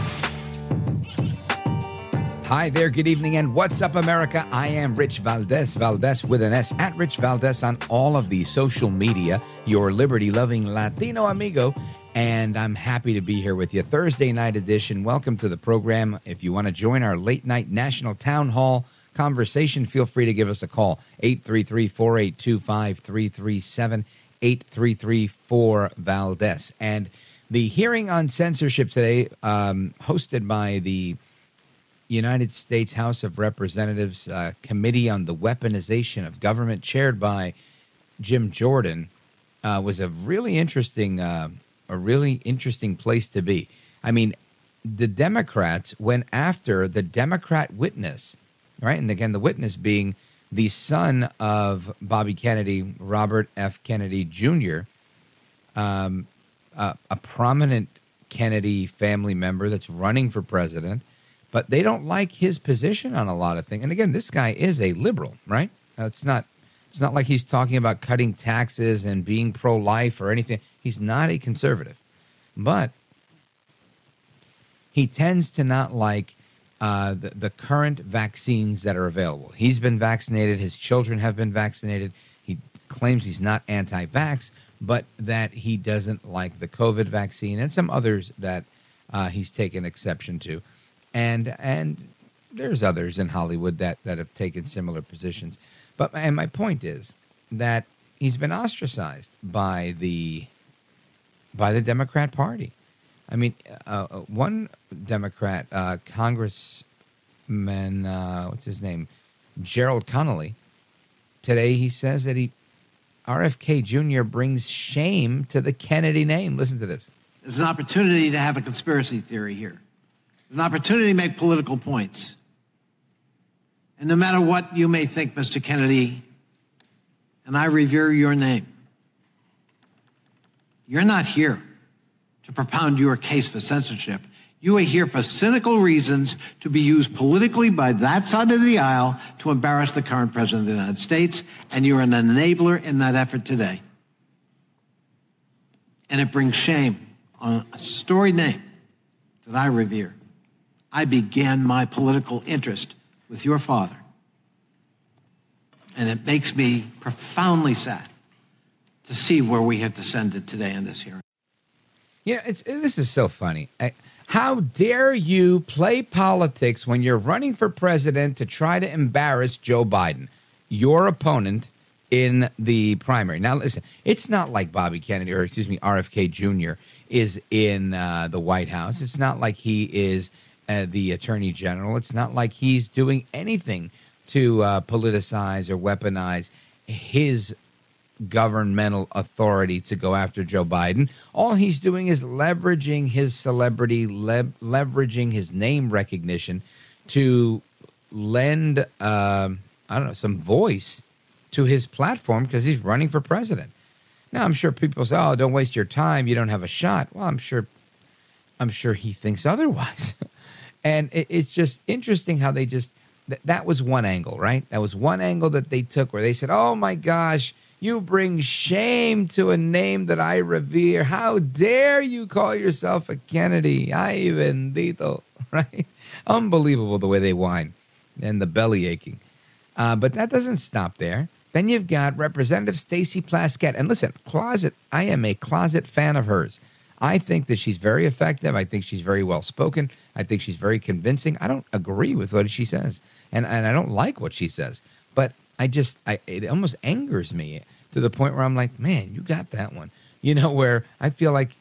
Hi there, good evening, and what's up, America? I am Rich Valdez, Valdez with an S, at Rich Valdez on all of the social media, your liberty loving Latino amigo, and I'm happy to be here with you. Thursday night edition. Welcome to the program. If you want to join our late night national town hall conversation, feel free to give us a call 833 482 5337 8334 Valdez. And the hearing on censorship today, um, hosted by the United States House of Representatives uh, Committee on the Weaponization of Government, chaired by Jim Jordan, uh, was a really interesting, uh, a really interesting place to be. I mean, the Democrats went after the Democrat witness, right? And again, the witness being the son of Bobby Kennedy, Robert F. Kennedy Jr., um, a prominent Kennedy family member that's running for president but they don't like his position on a lot of things. And again, this guy is a liberal, right? It's not it's not like he's talking about cutting taxes and being pro life or anything. He's not a conservative, but he tends to not like uh, the, the current vaccines that are available. He's been vaccinated. His children have been vaccinated. He claims he's not anti-vax, but that he doesn't like the COVID vaccine and some others that uh, he's taken exception to and and there's others in Hollywood that that have taken similar positions. But and my point is that he's been ostracized by the by the Democrat Party. I mean, uh, uh one Democrat uh, Congressman, uh, what's his name, Gerald Connolly. Today he says that he RFK Jr. brings shame to the Kennedy name. Listen to this. There's an opportunity to have a conspiracy theory here an opportunity to make political points. And no matter what you may think, Mr. Kennedy, and I revere your name, you're not here to propound your case for censorship. You are here for cynical reasons to be used politically by that side of the aisle to embarrass the current president of the United States, and you're an enabler in that effort today. And it brings shame on a storied name that I revere. I began my political interest with your father. And it makes me profoundly sad to see where we have descended today in this hearing. You know, this is so funny. I, how dare you play politics when you're running for president to try to embarrass Joe Biden, your opponent in the primary? Now, listen, it's not like Bobby Kennedy, or excuse me, RFK Jr. is in uh, the White House. It's not like he is uh, the attorney general. It's not like he's doing anything to uh, politicize or weaponize his governmental authority to go after Joe Biden. All he's doing is leveraging his celebrity, le- leveraging his name recognition to lend, uh, I don't know, some voice to his platform because he's running for president. Now, I'm sure people say, "Oh, don't waste your time. You don't have a shot." Well, I'm sure, I'm sure he thinks otherwise. And it, it's just interesting how they just th- that was one angle, right? That was one angle that they took where they said, "Oh my gosh, you bring shame to a name that I revere. How dare you call yourself a Kennedy? Ay bendito, right? Unbelievable the way they whine and the belly aching. Uh, but that doesn't stop there. Then you've got Representative Stacey Plaskett. And listen, closet, I am a closet fan of hers. I think that she's very effective. I think she's very well spoken. I think she's very convincing. I don't agree with what she says, and and I don't like what she says. But I just, I it almost angers me to the point where I'm like, man, you got that one. You know, where I feel like,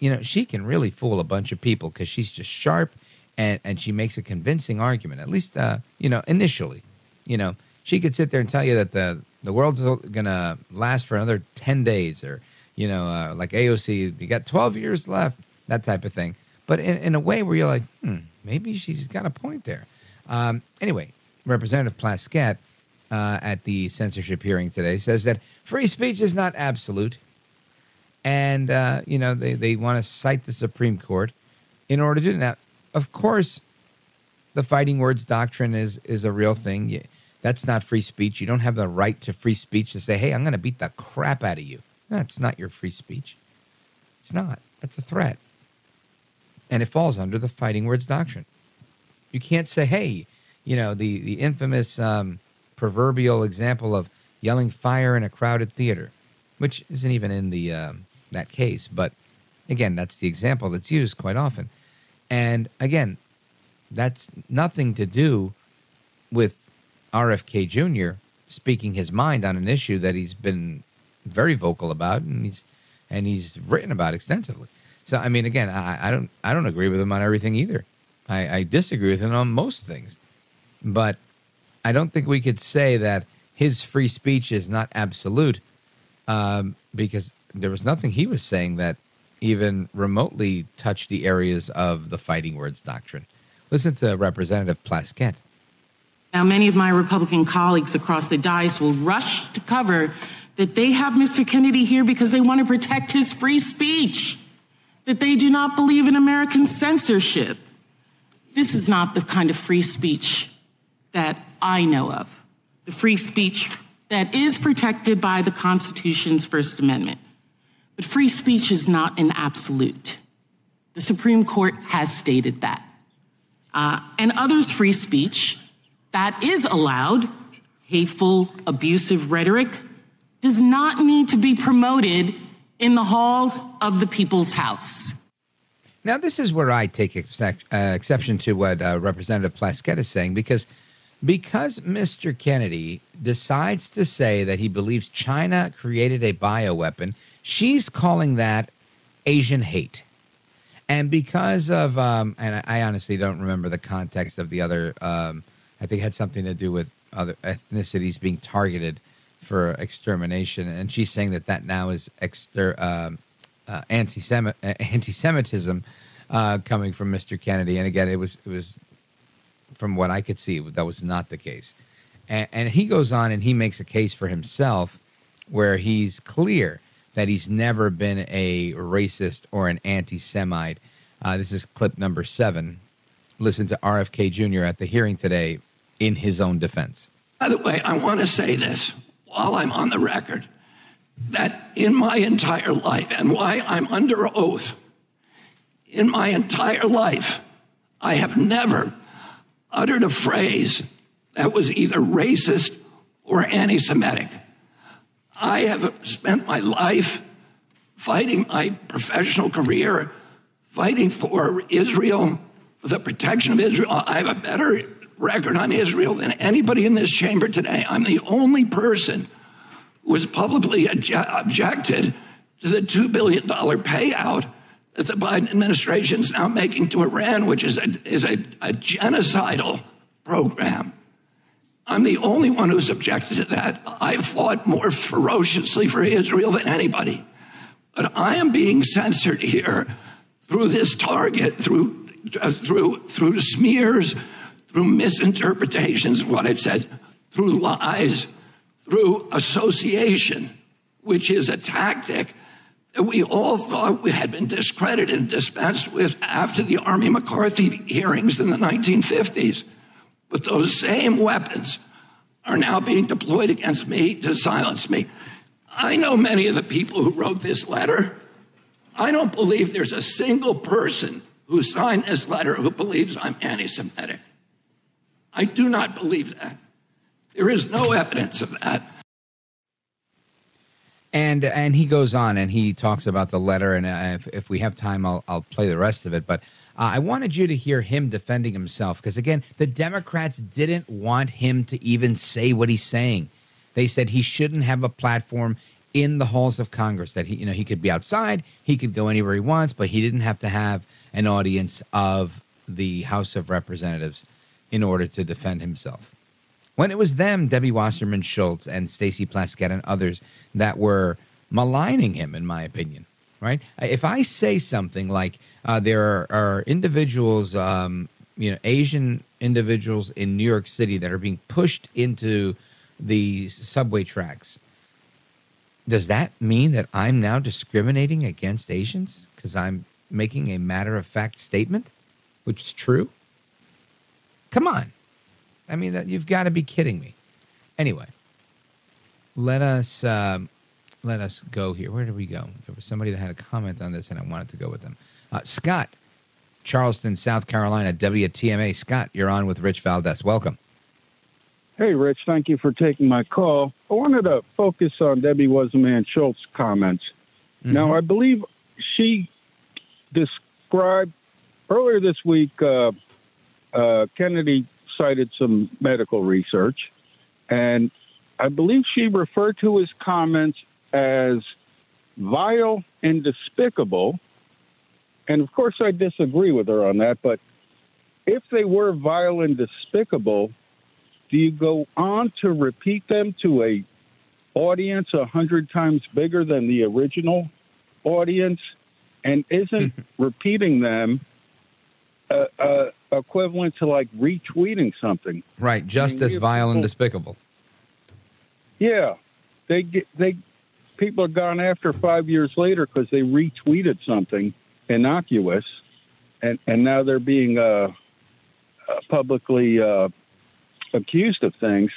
you know, she can really fool a bunch of people because she's just sharp and and she makes a convincing argument. At least, uh, you know, initially, you know, she could sit there and tell you that the the world's gonna last for another ten days or you know, uh, like AOC, you got 12 years left, that type of thing. But in, in a way where you're like, hmm, maybe she's got a point there. Um, anyway, Representative Plaskett uh, at the censorship hearing today says that free speech is not absolute. And, uh, you know, they, they want to cite the Supreme Court in order to do that. Of course, the fighting words doctrine is, is a real thing. That's not free speech. You don't have the right to free speech to say, hey, I'm going to beat the crap out of you. That's not your free speech. It's not. That's a threat. And it falls under the fighting words doctrine. You can't say, hey, you know, the, the infamous um, proverbial example of yelling fire in a crowded theater, which isn't even in the um, that case. But again, that's the example that's used quite often. And again, that's nothing to do with RFK Jr. speaking his mind on an issue that he's been very vocal about and he's and he's written about extensively. So I mean, again, I, I don't I don't agree with him on everything either. I, I disagree with him on most things, but I don't think we could say that his free speech is not absolute um, because there was nothing he was saying that even remotely touched the areas of the fighting words doctrine. Listen to Representative Plaskett. Now, many of my Republican colleagues across the dais will rush to cover that they have Mr. Kennedy here because they want to protect his free speech, that they do not believe in American censorship. This is not the kind of free speech that I know of, the free speech that is protected by the Constitution's First Amendment. But free speech is not an absolute. The Supreme Court has stated that. Uh, and others' free speech that is allowed, hateful, abusive rhetoric, does not need to be promoted in the halls of the people's house. Now, this is where I take uh, exception to what uh, Representative Plaskett is saying because because Mr. Kennedy decides to say that he believes China created a bioweapon, she's calling that Asian hate. And because of, um, and I, I, honestly don't remember the context of the other, um, I think it had something to do with other ethnicities being targeted for extermination. And she's saying that that now is exter, um, uh, anti-Semitism uh, coming from Mr. Kennedy. And again, it was it was from what I could see that was not the case. And, and he goes on and he makes a case for himself where he's clear that he's never been a racist or an anti-Semite. Uh, this is clip number seven. Listen to RFK Jr. at the hearing today in his own defense. By the way, I want to say this while I'm on the record that in my entire life, and why I'm under oath, in my entire life, I have never uttered a phrase that was either racist or anti Semitic. I have spent my life fighting my professional career, fighting for Israel, for the protection of Israel. I have a better record on Israel than anybody in this chamber today. I'm the only person who has publicly objected to the $2 billion payout that the Biden administration is now making to Iran, which is a, is a, a genocidal program. I'm the only one who's objected to that. I fought more ferociously for Israel than anybody. But I am being censored here through this target, through, uh, through, through smears, through misinterpretations of what I've said, through lies, through association, which is a tactic that we all thought we had been discredited and dispensed with after the Army McCarthy hearings in the 1950s. But those same weapons are now being deployed against me to silence me. I know many of the people who wrote this letter. I don't believe there's a single person who signed this letter who believes I'm anti Semitic. I do not believe that. There is no evidence of that. And and he goes on and he talks about the letter. And uh, if, if we have time, I'll, I'll play the rest of it. But uh, I wanted you to hear him defending himself because, again, the Democrats didn't want him to even say what he's saying. They said he shouldn't have a platform in the halls of Congress. That he, you know, he could be outside, he could go anywhere he wants, but he didn't have to have an audience of the House of Representatives in order to defend himself. When it was them, Debbie Wasserman Schultz and Stacey Plaskett and others that were maligning him, in my opinion. Right? If I say something like uh, there are, are individuals um, you know Asian individuals in New York City that are being pushed into the subway tracks. Does that mean that I'm now discriminating against Asians because I'm making a matter of fact statement, which is true? Come on. I mean, that you've got to be kidding me. Anyway, let us um, let us go here. Where did we go? There was somebody that had a comment on this, and I wanted to go with them. Uh, Scott, Charleston, South Carolina, WTMA. Scott, you're on with Rich Valdez. Welcome. Hey, Rich, thank you for taking my call. I wanted to focus on Debbie Wasserman Schultz comments. Mm-hmm. Now, I believe she described earlier this week, uh, uh, Kennedy cited some medical research, and I believe she referred to his comments as vile and despicable. And of course, I disagree with her on that, but if they were vile and despicable, do you go on to repeat them to a audience a hundred times bigger than the original audience? And isn't repeating them uh, uh, equivalent to like retweeting something? Right, just as vile and despicable. Yeah, they get they people are gone after five years later because they retweeted something innocuous, and and now they're being uh, uh, publicly uh, accused of things.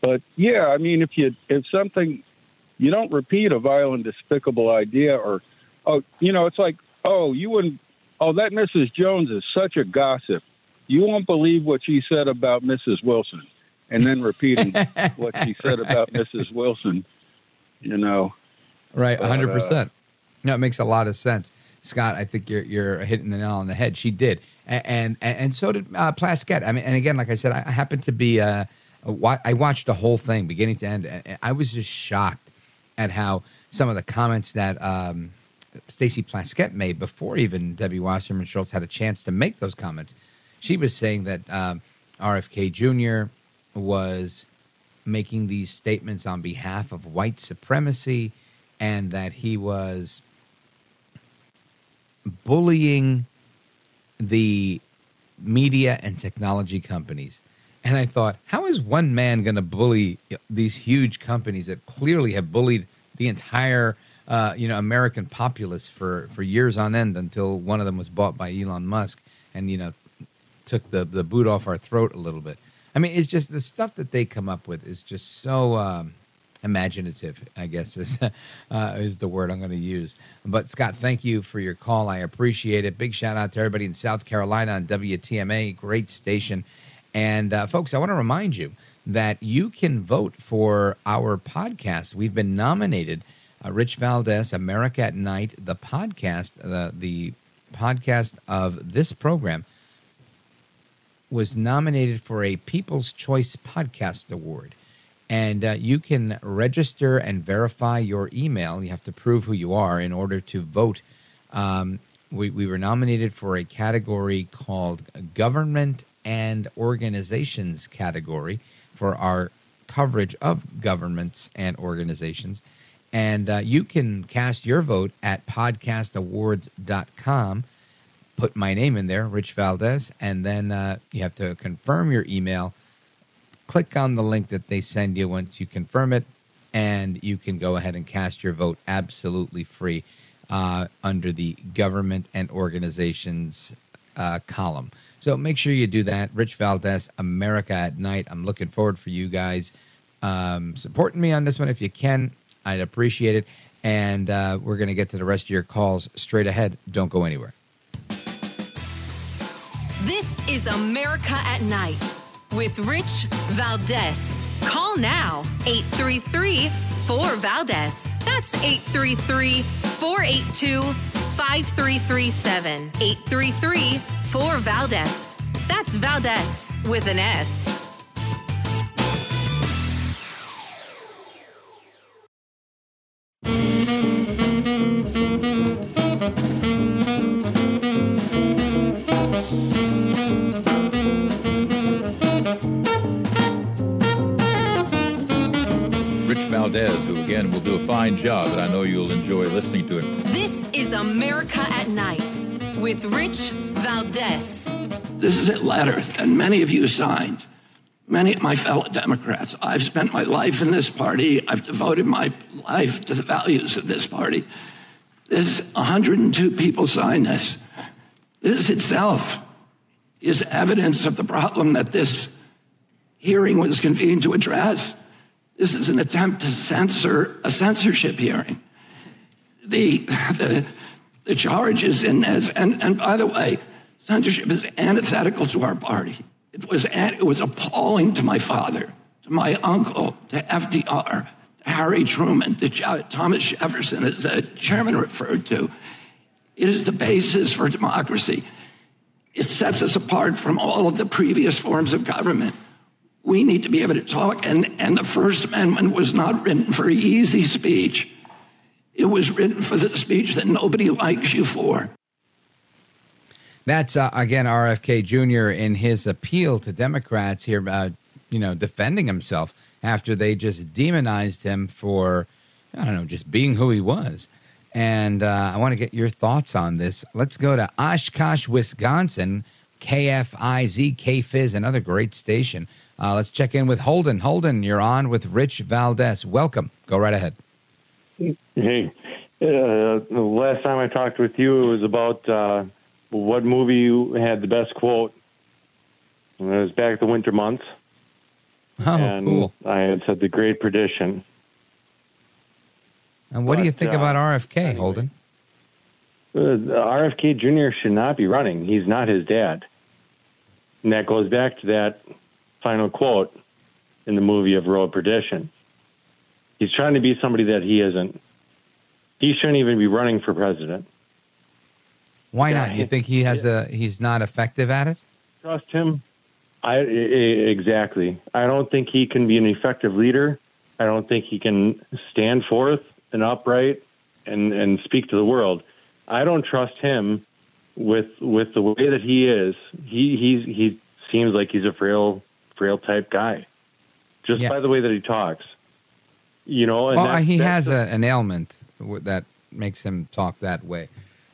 But yeah, I mean, if you if something you don't repeat a vile and despicable idea, or oh, you know, it's like oh, you wouldn't. Oh, that Mrs. Jones is such a gossip. You won't believe what she said about Mrs. Wilson, and then repeating what she said about Mrs. Wilson. You know, Right, But, hundred uh, percent. No, it makes a lot of sense, Scott. I think you're you're hitting the nail on the head. She did, and and, and so did uh, Plaskett. I mean, and again, like I said, I, happened to be. Uh, a I watched the whole thing, beginning to end, and I was just shocked at how some of the comments that um, Stacy Plaskett made before even Debbie Wasserman Schultz had a chance to make those comments. She was saying that um, RFK Jr. was making these statements on behalf of white supremacy and that he was bullying the media and technology companies. And I thought, how is one man going to bully these huge companies that clearly have bullied the entire, uh, you know, American populace for, for years on end until one of them was bought by Elon Musk and you know took the the boot off our throat a little bit. I mean, it's just the stuff that they come up with is just so um, imaginative. I guess is uh, is the word I'm going to use. But Scott, thank you for your call. I appreciate it. Big shout out to everybody in South Carolina on WTMA, great station. And uh, folks, I want to remind you that you can vote for our podcast. We've been nominated. Uh, Rich Valdez, America at Night, the podcast, uh, the podcast of this program was nominated for a People's Choice Podcast Award. And uh, you can register and verify your email. You have to prove who you are in order to vote. Um, we, we were nominated for a category called Government and Organizations category for our coverage of governments and organizations. And uh, you can cast your vote at podcastawards.com put my name in there, Rich Valdez, and then uh, you have to confirm your email. Click on the link that they send you once you confirm it, and you can go ahead and cast your vote absolutely free uh, under the government and organizations uh, column. So make sure you do that. Rich Valdez, America at Night. I'm looking forward for you guys um, supporting me on this one if you can. I'd appreciate it. And uh, we're going to get to the rest of your calls straight ahead. Don't go anywhere. This is America at Night with Rich Valdez. Call now 833 4 Valdez. That's 833 482 5337. 833 4 Valdez. That's Valdez with an S. fine job and I know you'll enjoy listening to it. This is America at Night with Rich Valdez. This is a letter that many of you signed, many of my fellow Democrats. I've spent my life in this party. I've devoted my life to the values of this party. This 102 people signed this. This itself is evidence of the problem that this hearing was convened to address. This is an attempt to censor a censorship hearing. The, the, the charges in this, and, and by the way, censorship is antithetical to our party. It was, it was appalling to my father, to my uncle, to FDR, to Harry Truman, to Thomas Jefferson, as the chairman referred to. It is the basis for democracy. It sets us apart from all of the previous forms of government. We need to be able to talk, and, and the First Amendment was not written for easy speech. It was written for the speech that nobody likes you for. That's uh, again RFK Jr. in his appeal to Democrats here, about you know, defending himself after they just demonized him for, I don't know, just being who he was. And uh, I want to get your thoughts on this. Let's go to Oshkosh, Wisconsin, KFIZ, KFIZ, another great station. Uh, let's check in with Holden. Holden, you're on with Rich Valdez. Welcome. Go right ahead. Hey, uh, the last time I talked with you, it was about uh, what movie you had the best quote. And it was back in the winter months. Oh, and cool. I had said The Great Perdition. And what do you think uh, about RFK, Holden? Uh, RFK Jr. should not be running. He's not his dad. And that goes back to that final quote in the movie of Road Perdition. He's trying to be somebody that he isn't. He shouldn't even be running for president. Why not? You think he has a he's not effective at it? Trust him. I, I exactly. I don't think he can be an effective leader. I don't think he can stand forth and upright and and speak to the world. I don't trust him with with the way that he is. He he's he seems like he's a frail frail type guy, just Yeah. by the way that he talks. You know, and well, that- he has a, an ailment that makes him talk that way.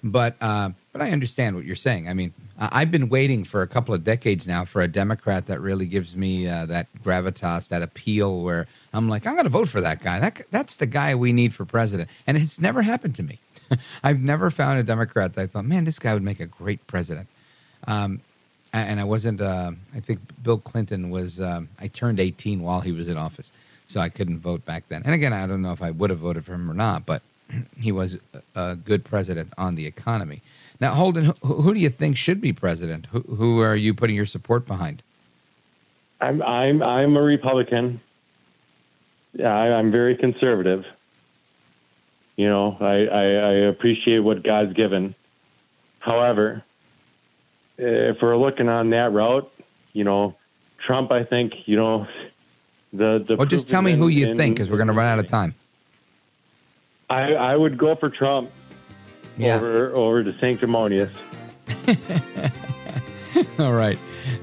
But uh, but I understand what you're saying. I mean, I've been waiting for a couple of decades now for a Democrat that really gives me uh, that gravitas, that appeal, where I'm like, I'm going to vote for that guy. That that's the guy we need for president, and it's never happened to me. I've never found a Democrat that I thought, man, this guy would make a great president. Um, and I wasn't. Uh, I think Bill Clinton was. Um, I turned 18 while he was in office, so I couldn't vote back then. And again, I don't know if I would have voted for him or not, but he was a, good president on the economy. Now, Holden, who, who do you think should be president? Who, who are you putting your support behind? I'm I'm I'm a Republican. Yeah, I, I'm very conservative. You know, I, I, I appreciate what God's given. However, if we're looking on that route, you know, Trump, I think, you know, the the. Well, just tell me who you in- think, because we're going to run out of time. I I would go for Trump Yeah. over over DeSanctimonious. All right.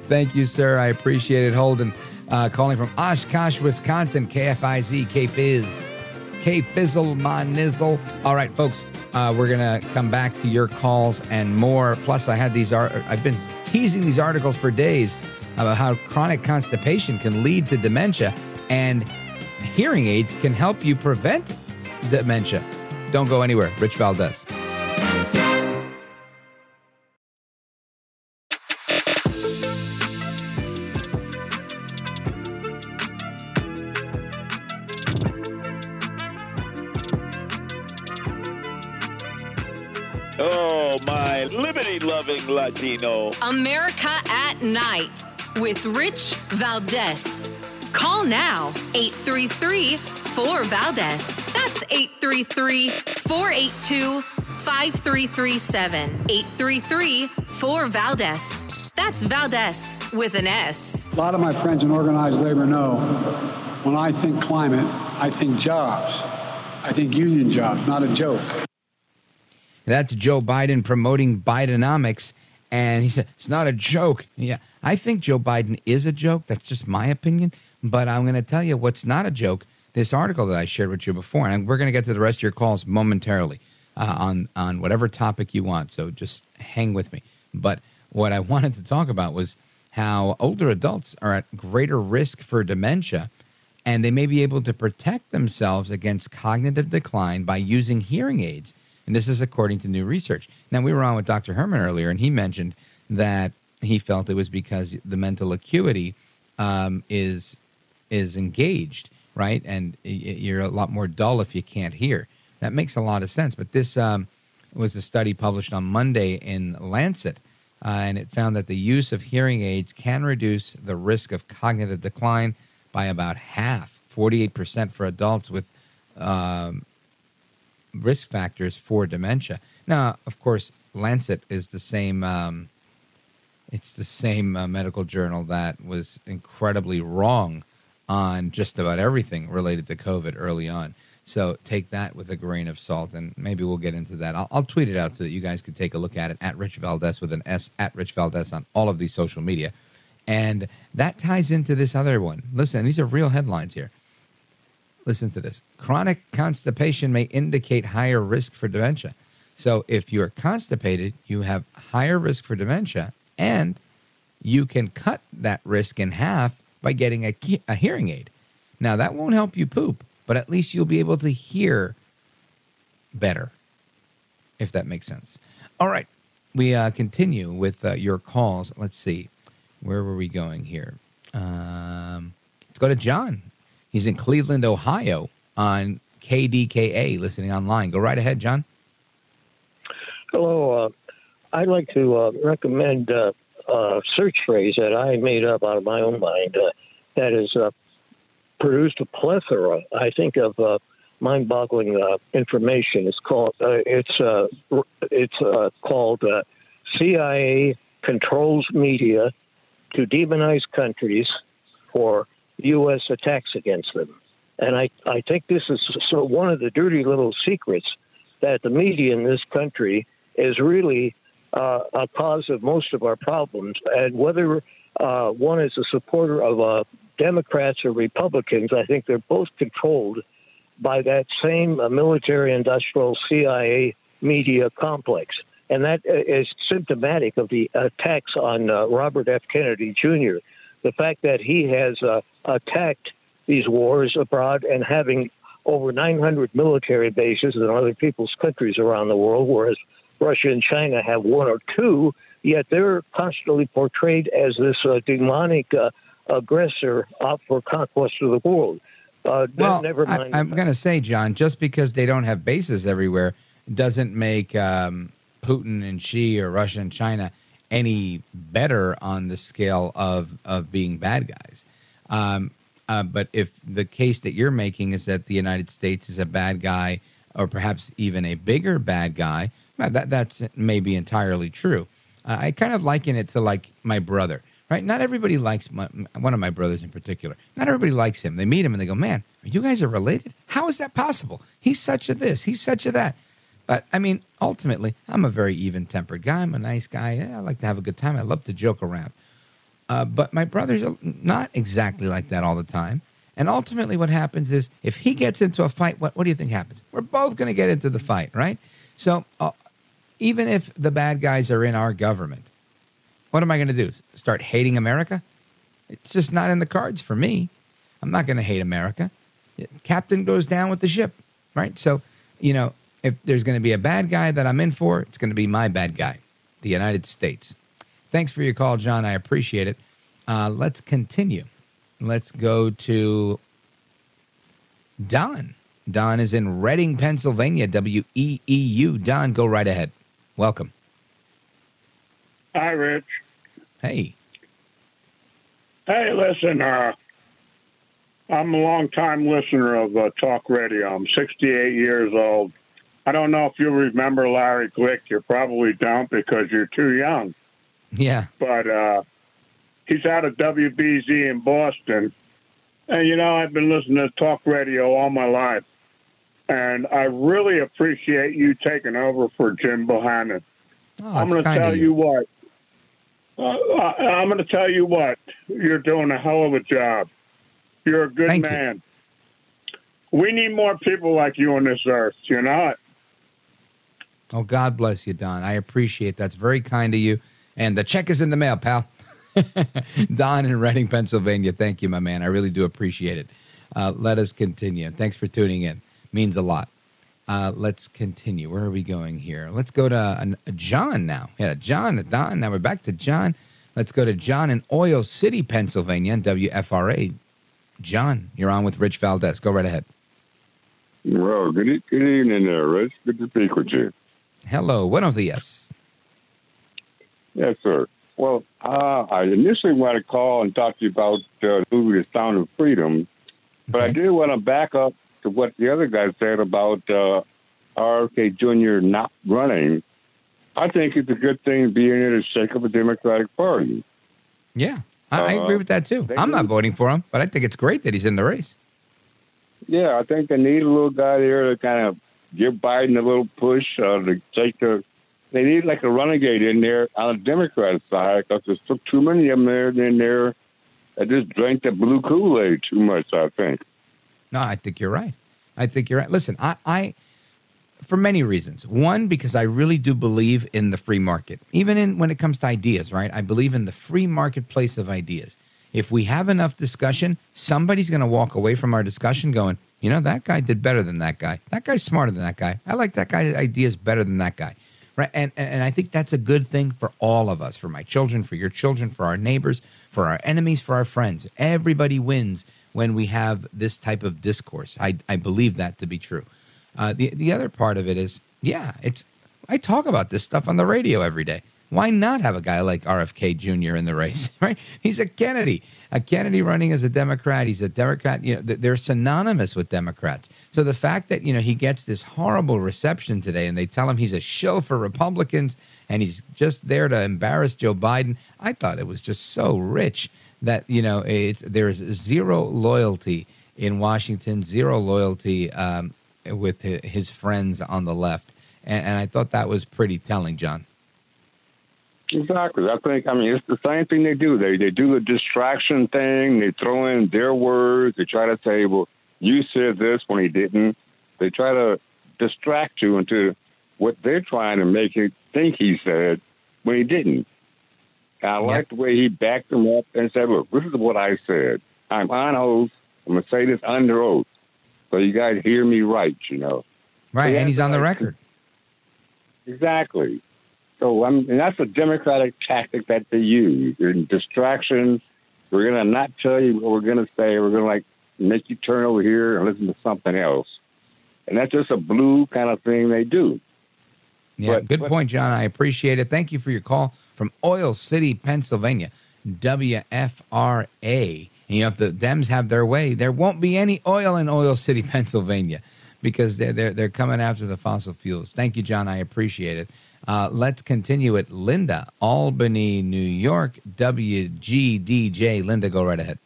Thank you, sir. I appreciate it. Holden, uh, calling from Oshkosh, Wisconsin, KFIZ, KFizz, KFizzle, Monizzle. All right, folks, uh, we're going to come back to your calls and more. Plus, I had these, I've been teasing these articles for days about how chronic constipation can lead to dementia and hearing aids can help you prevent dementia. Don't go anywhere. Rich Valdez. Latino. America at Night with Rich Valdez. Call now 833 4 Valdez. That's 833 482 5337. 833 4 Valdez. That's Valdez with an S. A lot of my friends in organized labor know when I think climate, I think jobs. I think union jobs, not a joke. That's Joe Biden promoting Bidenomics. And he said, it's not a joke. Yeah, I think Joe Biden is a joke. That's just my opinion. But I'm going to tell you what's not a joke. This article that I shared with you before, and we're going to get to the rest of your calls momentarily uh, on on whatever topic you want. So just hang with me. But what I wanted to talk about was how older adults are at greater risk for dementia and they may be able to protect themselves against cognitive decline by using hearing aids. And this is according to new research. Now, we were on with Dr. Hermann earlier, and he mentioned that he felt it was because the mental acuity um, is is engaged, right? And you're a lot more dull if you can't hear. That makes a lot of sense. But this um, was a study published on Monday in Lancet, uh, and it found that the use of hearing aids can reduce the risk of cognitive decline by about half, 48% for adults with um, risk factors for dementia. Now, of course, Lancet is the same. Um, it's the same uh, medical journal that was incredibly wrong on just about everything related to COVID early on. So take that with a grain of salt, and maybe we'll get into that. I'll, I'll, tweet it out so that you guys can take a look at it at Rich Valdez with an S at Rich Valdez on all of these social media. And that ties into this other one. Listen, these are real headlines here. Listen to this chronic constipation may indicate higher risk for dementia. So if you're constipated, you have higher risk for dementia, and you can cut that risk in half by getting a, a hearing aid. Now, that won't help you poop but at least you'll be able to hear better, if that makes sense. All right, we uh, continue with uh, your calls. Let's see, where were we going here? Um, let's go to John. He's in Cleveland, Ohio, on KDKA, listening online. Go right ahead, John. Hello. Uh, I'd like to uh, recommend uh, a search phrase that I made up out of my own mind. Uh, that is produced a plethora, I think, of uh, mind-boggling uh, information. It's called uh, it's uh, it's uh, called uh, CIA controls media to demonize countries for U.S. attacks against them, and I I think this is so one of the dirty little secrets that the media in this country is really a cause of most of our problems, and whether one is a supporter of a Democrats or Republicans, I think they're both controlled by that same uh, military industrial CIA media complex. And that uh, symptomatic of the attacks on uh, Robert F. Kennedy Jr. The fact that he has uh, attacked these wars abroad and having over 900 military bases in other people's countries around the world, whereas Russia and China have one or two, yet they're constantly portrayed as this uh, demonic uh, aggressor out for conquest of the world. Uh, well, never mind. I, am going to say, John, just because they don't have bases everywhere doesn't make um, Putin and Xi or Russia and China any better on the scale of, of being bad guys. Um, uh, but if the case that you're making is that the United States is a bad guy, or perhaps even a bigger bad guy, that that's maybe entirely true. Uh, I kind of liken it to like my brother right? Not everybody likes my, one of my brothers in particular. Not everybody likes him. They meet him and they go, "Man, you guys are related? How is that possible? He's such a this, he's such a that." But I mean, ultimately, I'm a very even-tempered guy. I'm a nice guy. Yeah, I like to have a good time. I love to joke around. Uh, but my brother's not exactly like that all the time. And ultimately, what happens is if he gets into a fight, what, what do you think happens? We're both going to get into the fight, right? So uh, even if the bad guys are in our government, what am I going to do? Start hating America? It's just not in the cards for me. I'm not going to hate America. Captain goes down with the ship, right? So, you know, if there's going to be a bad guy that I'm in for, it's going to be my bad guy, the United States. Thanks for your call, John. I appreciate it. Uh, let's continue. Let's go to Don. Don is in Reading, Pennsylvania, W E E U. Don, go right ahead. Welcome. Hi, Rich. Hey. Hey, listen, uh, I'm a long time listener of uh, talk radio. I'm 68 years old. I don't know if you remember Larry Glick. You probably don't because you're too young. Yeah. But uh, he's out of WBZ in Boston. And, you know, I've been listening to talk radio all my life. And I really appreciate you taking over for Jim Bohannon. Oh, I'm going to tell you. you what. Uh, I'm going to tell you what, you're doing a hell of a job. You're a good Thank man. You. We need more people like you on this earth, You're know Oh, God bless you, Don. I appreciate that. That's very kind of you. And the check is in the mail, pal. Don in Reading, Pennsylvania. Thank you, my man. I really do appreciate it. Uh, let us continue. Thanks for tuning in. Means a lot. Uh, let's continue. Where are we going here? Let's go to John now. Yeah, John, Don. Now we're back to John. Let's go to John in Oil City, Pennsylvania, WFRA. John, you're on with Rich Valdez. Go right ahead. Well, good, good evening there, Rich. Good to speak with you. Hello. Buenos dias. Yes, Yes, sir. Well, uh, I initially wanted to call and talk to you about uh, the movie The Sound of Freedom, but I did want to back up to what the other guy said about uh, RFK Jr. not running. I think it's a good thing being here to shake up the Democratic Party. Yeah, I, I Uh, agree with that too. I'm not voting for him, but I think it's great that he's in the race. Yeah, I think they need a little guy there to kind of give Biden a little push uh, to take the. They need like a renegade in there on the Democrat side because there's too- too many of them there in there that just drank the blue Kool Aid too much. I think. No, I think you're right. I think you're right. Listen, I, I, for many reasons. One, because I really do believe in the free market, even in when it comes to ideas. Right? I believe in the free marketplace of ideas. If we have enough discussion, somebody's going to walk away from our discussion going, you know, that guy did better than that guy. That guy's smarter than that guy. I like that guy's ideas better than that guy. Right? And, and and I think that's a good thing for all of us, for my children, for your children, for our neighbors, for our enemies, for our friends. Everybody wins when we have this type of discourse. I, I believe that to be true. Uh, the the other part of it is, yeah, it's I talk about this stuff on the radio every day. Why not have a guy like RFK Jr. in the race? Right? He's a Kennedy, a Kennedy running as a Democrat. He's a Democrat. You know, they're synonymous with Democrats. So the fact that you know he gets this horrible reception today, and they tell him he's a shill for Republicans, and he's just there to embarrass Joe Biden, I thought it was just so rich that you know it's there is zero loyalty in Washington, zero loyalty um, with his friends on the left, and, and I thought that was pretty telling, John. Exactly. I think. I mean, it's the same thing they do. They they do the distraction thing. They throw in their words. They try to say, "Well, you said this when he didn't." They try to distract you into what they're trying to make you think he said when he didn't. And I like the way he backed them up and said, "Look, this is what I said. I'm on oath. I'm gonna say this under oath, so you guys hear me right. You know." Right, and he's on the record. Exactly. So I mean, that's a democratic tactic that they use. In distraction, we're gonna not tell you what we're gonna say. We're gonna like make you turn over here and listen to something else. And that's just a blue kind of thing they do. Yeah, But- good but- point, John. I appreciate it. Thank you for your call from Oil City, Pennsylvania, WFRA. And you know, if the Dems have their way, there won't be any oil in Oil City, Pennsylvania, because they're they're, they're coming after the fossil fuels. Thank you, John. I appreciate it. Uh, let's continue it. Linda, Albany, New York, WGDJ. Linda, go right ahead.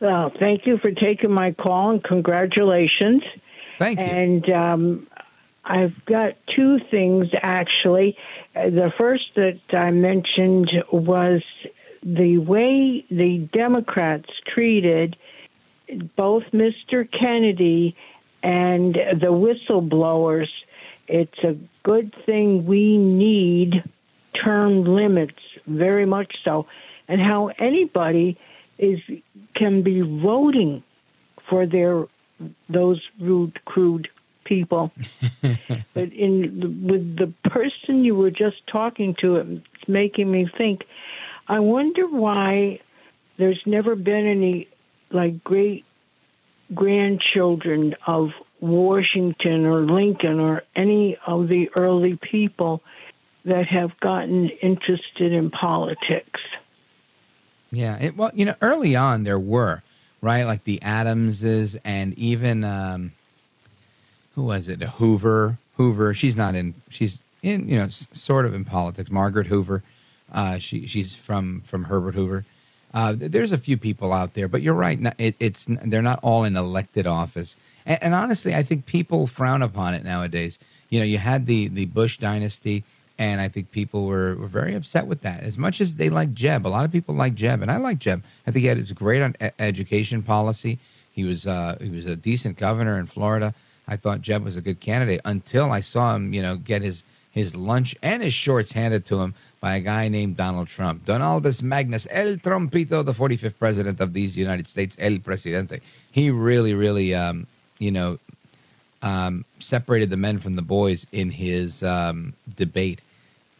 Well, thank you for taking my call and congratulations. Thank you. And um, I've got two things actually. Uh, The first that I mentioned was the way the Democrats treated both Mr. Kennedy and the whistleblowers. It's a good thing we need term limits, very much so, and how anybody is can be voting for their those rude, crude people. but in with the person you were just talking to, it's making me think. I wonder why there's never been any like great grandchildren of Washington or Lincoln or any of the early people that have gotten interested in politics. Yeah. It, well, you know, early on there were right, like the Adamses and even um, who was it? Hoover. Hoover. She's not in. She's in. You know, sort of in politics. Margaret Hoover. Uh, she she's from from Herbert Hoover. Uh, there's a few people out there, but you're right. It, it's they're not all in elected office. And, and honestly, I think people frown upon it nowadays. You know, you had the the Bush dynasty, and I think people were, were very upset with that. As much as they like Jeb, a lot of people like Jeb, and I like Jeb. I think he had his great on education policy. He was uh, he was a decent governor in Florida. I thought Jeb was a good candidate until I saw him, you know, get his his lunch and his shorts handed to him by a guy named Donald Trump. Donaldus Magnus, El Trumpito, the 45th president of these United States, El Presidente. He really, really, um, you know, um, separated the men from the boys in his um, debate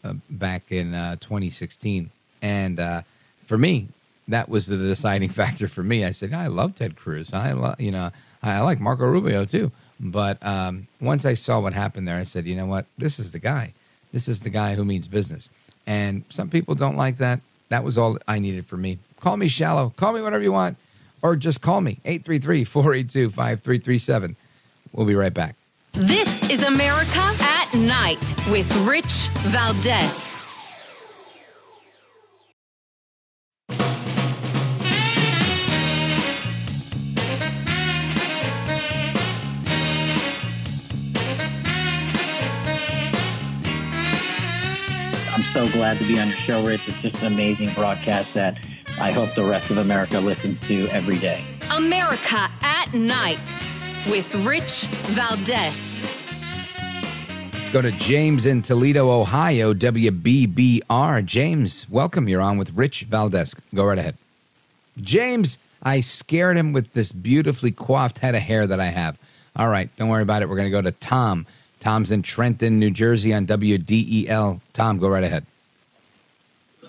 uh, back in uh, 2016. And uh, for me, that was the deciding factor for me. I said, I love Ted Cruz. I love, you know, I like Marco Rubio too. But um, once I saw what happened there, I said, you know what? This is the guy. This is the guy who means business. And some people don't like that. That was all I needed for me. Call me shallow. Call me whatever you want. Or just call me 833 482 5337. We'll be right back. This is America at Night with Rich Valdez. I'm so glad to be on your show, Rich. It's just an amazing broadcast that I hope the rest of America listens to every day. America at Night with Rich Valdez. Go to James in Toledo, Ohio, WBBR. James, welcome. You're on with Rich Valdez. Go right ahead. James, I scared him with this beautifully coiffed head of hair that I have. All right, don't worry about it. We're going to go to Tom. Tom's in Trenton, New Jersey on WDEL. Tom, go right ahead.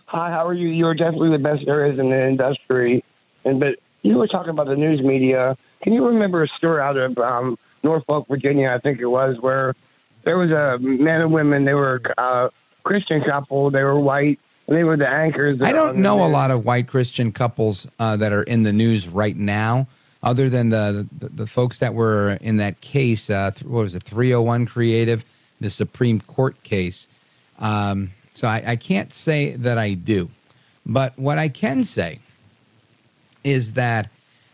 Hi, how are you? You're definitely the best there is in the industry. And but you were talking about the news media. Can you remember a story out of um, Norfolk, Virginia? I think it was where there was a man and women. They were a Christian couple. They were white. And they were the anchors. I don't know a lot of white Christian couples uh, that are in the news right now, other than the the, the folks that were in that case. Uh, th- what was it? Three hundred one Creative, the Supreme Court case. Um, so I, I can't say that I do, but what I can say is that,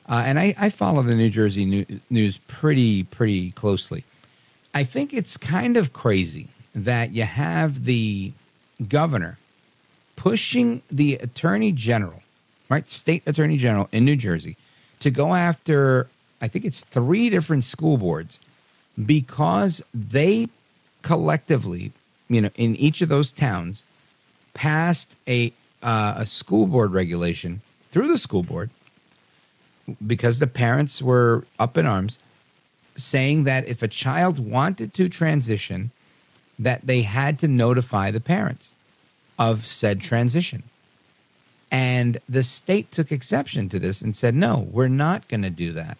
uh, and I, I follow the New Jersey new, news pretty pretty closely. I think it's kind of crazy that you have the governor pushing the attorney general, right, state attorney general in New Jersey, to go after, I think it's three different school boards because they collectively, you know, in each of those towns, passed a uh, a school board regulation through the school board because the parents were up in arms saying that if a child wanted to transition that they had to notify the parents of said transition. And the state took exception to this and said no we're not going to do that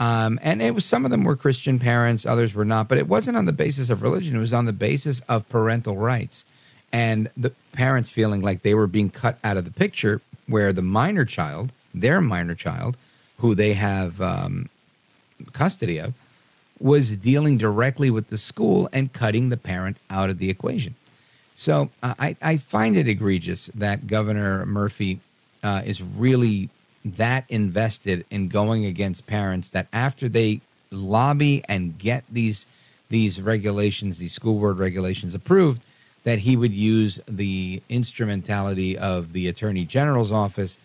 um, and it was some of them were christian parents others were not but it wasn't on the basis of religion it was on the basis of parental rights and the parents feeling like they were being cut out of the picture where the minor child their minor child who they have um, custody of was dealing directly with the school and cutting the parent out of the equation. So uh, I, I find it egregious that Governor Murphy uh, is really that invested in going against parents that after they lobby and get these these regulations, these school board regulations approved, that he would use the instrumentality of the attorney general's office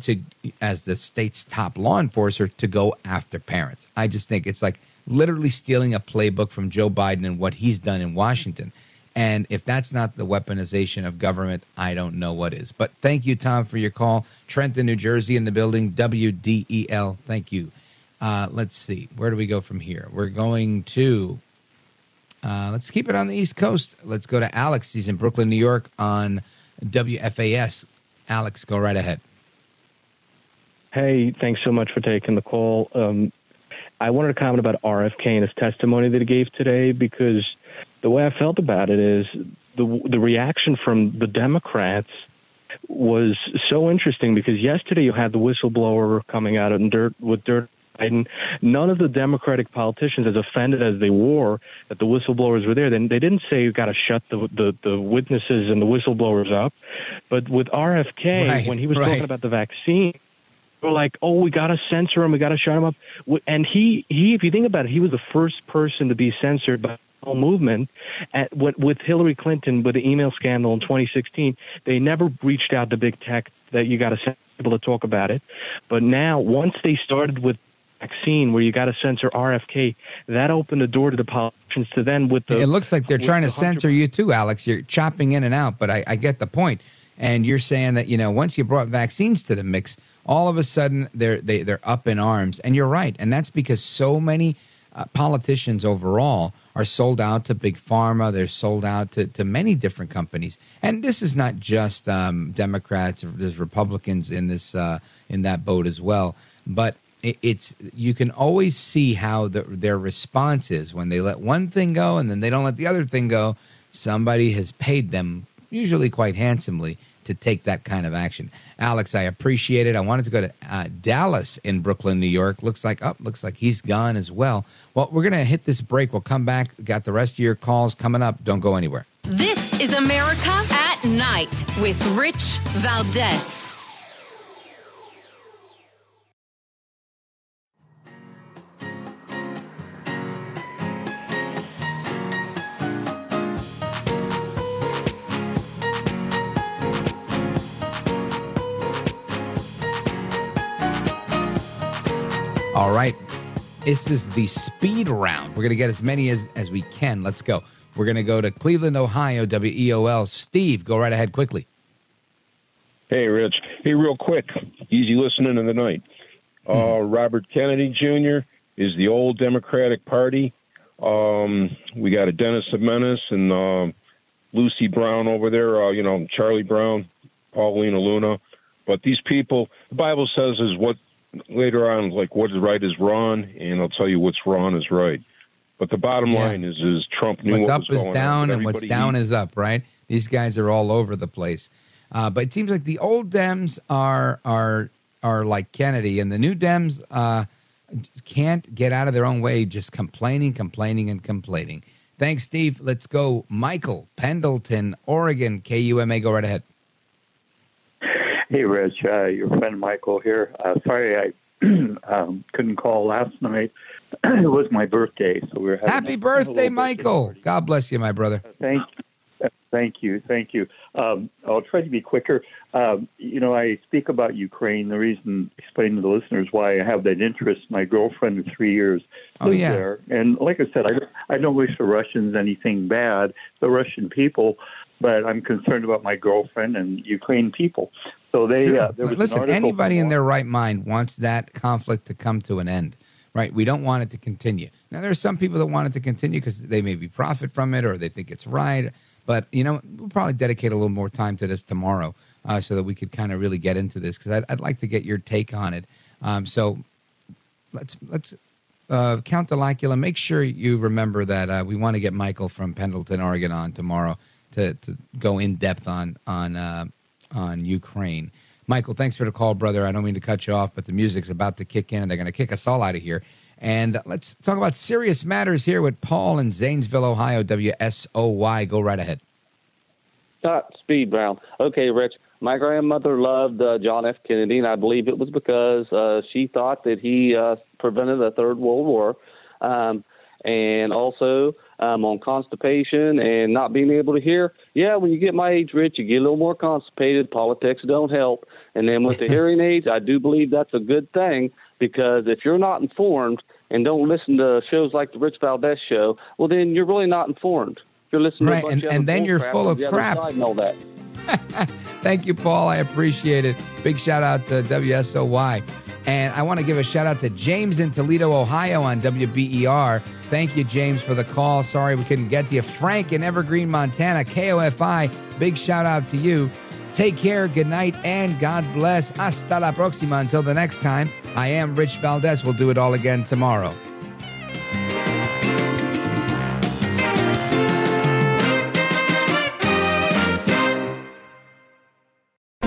to as the state's top law enforcer to go after parents. I just think it's like literally stealing a playbook from Joe Biden and what he's done in Washington. And if that's not the weaponization of government, I don't know what is. But thank you, Tom, for your call. Trenton, New Jersey, in the building, WDEL. Thank you. Uh, let's see. Where do we go from here? We're going to, uh, let's keep it on the East Coast. Let's go to Alex. He's in Brooklyn, New York on WFAS. Alex, go right ahead. Hey, thanks so much for taking the call. Um, I wanted to comment about RFK and his testimony that he gave today because the way I felt about it is the the reaction from the Democrats was so interesting because yesterday you had the whistleblower coming out and dirt with dirt Biden. None of the Democratic politicians, as offended as they were that the whistleblowers were there, then they didn't say you got to shut the, the the witnesses and the whistleblowers up. But with RFK, Right, when he was right. talking about the vaccine, they were like, "Oh, we got to censor him. We got to shut him up." And he he, if you think about it, he was the first person to be censored by movement. At what with Hillary Clinton with the email scandal in 2016, they never reached out to big tech that you got to censor people to talk about it. But now, once they started with vaccine where you got to censor RFK, that opened the door to the politicians to then with the. it looks like they're trying to censor you too, Alex. You're chopping in and out, but I, I get the point. And you're saying that you know once you brought vaccines to the mix, all of a sudden they're they, they're up in arms. And you're right, and that's because so many uh, politicians overall are sold out to big pharma. They're sold out to, to many different companies. And this is not just um, Democrats. There's Republicans in this uh, in that boat as well. But it, it's you can always see how the, their response is when they let one thing go and then they don't let the other thing go. Somebody has paid them, usually quite handsomely, to take that kind of action. Alex, I appreciate it. I wanted to go to uh, Dallas in Brooklyn, New York. Looks like up. looks like he's gone as well. Well, we're gonna hit this break. We'll come back. Got the rest of your calls coming up. Don't go anywhere. This is America at Night with Rich Valdez. All right. This is the speed round. We're going to get as many as, as we can. Let's go. We're going to go to Cleveland, Ohio, WEOL. Steve, go right ahead quickly. Hey, Rich. Hey, real quick, easy listening in the night. Uh, Robert Kennedy Jr. is the old Democratic Party. Um, we got a Dennis Menace and uh, Lucy Brown over there. Uh, you know, Charlie Brown, Paulina Luna. But these people, the Bible says, is what later on, like what is right is wrong, and I'll tell you what's wrong is right. But the bottom Yeah. line is, is Trump knew What's what up is down, and what's down is up, right? These guys are all over the place. Uh, but it seems like the old Dems are are are like Kennedy, and the new Dems uh, can't get out of their own way, just complaining, complaining, and complaining. Thanks, Steve. Let's go, Michael Pendleton, Oregon, KUMA. Go right ahead. Hey, Rich, uh, your friend Michael here. Uh, sorry I um, couldn't call last night. it was my birthday, so we were having Happy birthday, Michael. God bless you, my brother. Thank, uh, thank you, thank you. Um, I'll try to be quicker. Um, you know, I speak about Ukraine. The reason, explain to the listeners why I have that interest. My girlfriend of three years Oh, yeah. there, and like I said, I, I don't wish the Russians anything bad, the Russian people, but I'm concerned about my girlfriend and Ukraine people. So they, Sure. uh, there was Listen, anybody in their right mind wants that conflict to come to an end, right? We don't want it to continue. Now, there are some people that want it to continue because they maybe profit from it or they think it's right. But you know, we'll probably dedicate a little more time to this tomorrow, uh, so that we could kind of really get into this because I'd, I'd like to get your take on it. Um, so let's let's uh, Count Delacula. Make sure you remember that uh, we want to get Michael from Pendleton, Oregon, on tomorrow to, to go in depth on on uh, on Ukraine. Michael, thanks for the call, brother. I don't mean to cut you off, but the music's about to kick in, and they're going to kick us all out of here. And let's talk about serious matters here with Paul in Zanesville, Ohio. WSOY. Go right ahead. Not speed round. Okay, Rich. My grandmother loved uh, John F. Kennedy, and I believe it was because uh, she thought that he uh, prevented the Third World War. Um, and also um, on constipation and not being able to hear. Yeah, when you get my age, Rich, you get a little more constipated. Politics don't help. And then with the hearing aids, I do believe that's a good thing because if you're not informed and don't listen to shows like the Rich Valdez show, well, then you're really not informed. You're listening Right, to a bunch and- of and then you're full of crap. and all that. Thank you, Paul. I appreciate it. Big shout out to WSOY. And I want to give a shout out to James in Toledo, Ohio on WBER. Thank you, James, for the call. Sorry we couldn't get to you. Frank in Evergreen, Montana, KOFI. Big shout out to you. Take care, good night, and God bless. Hasta la próxima. Until the next time, I am Rich Valdez. We'll do it all again tomorrow.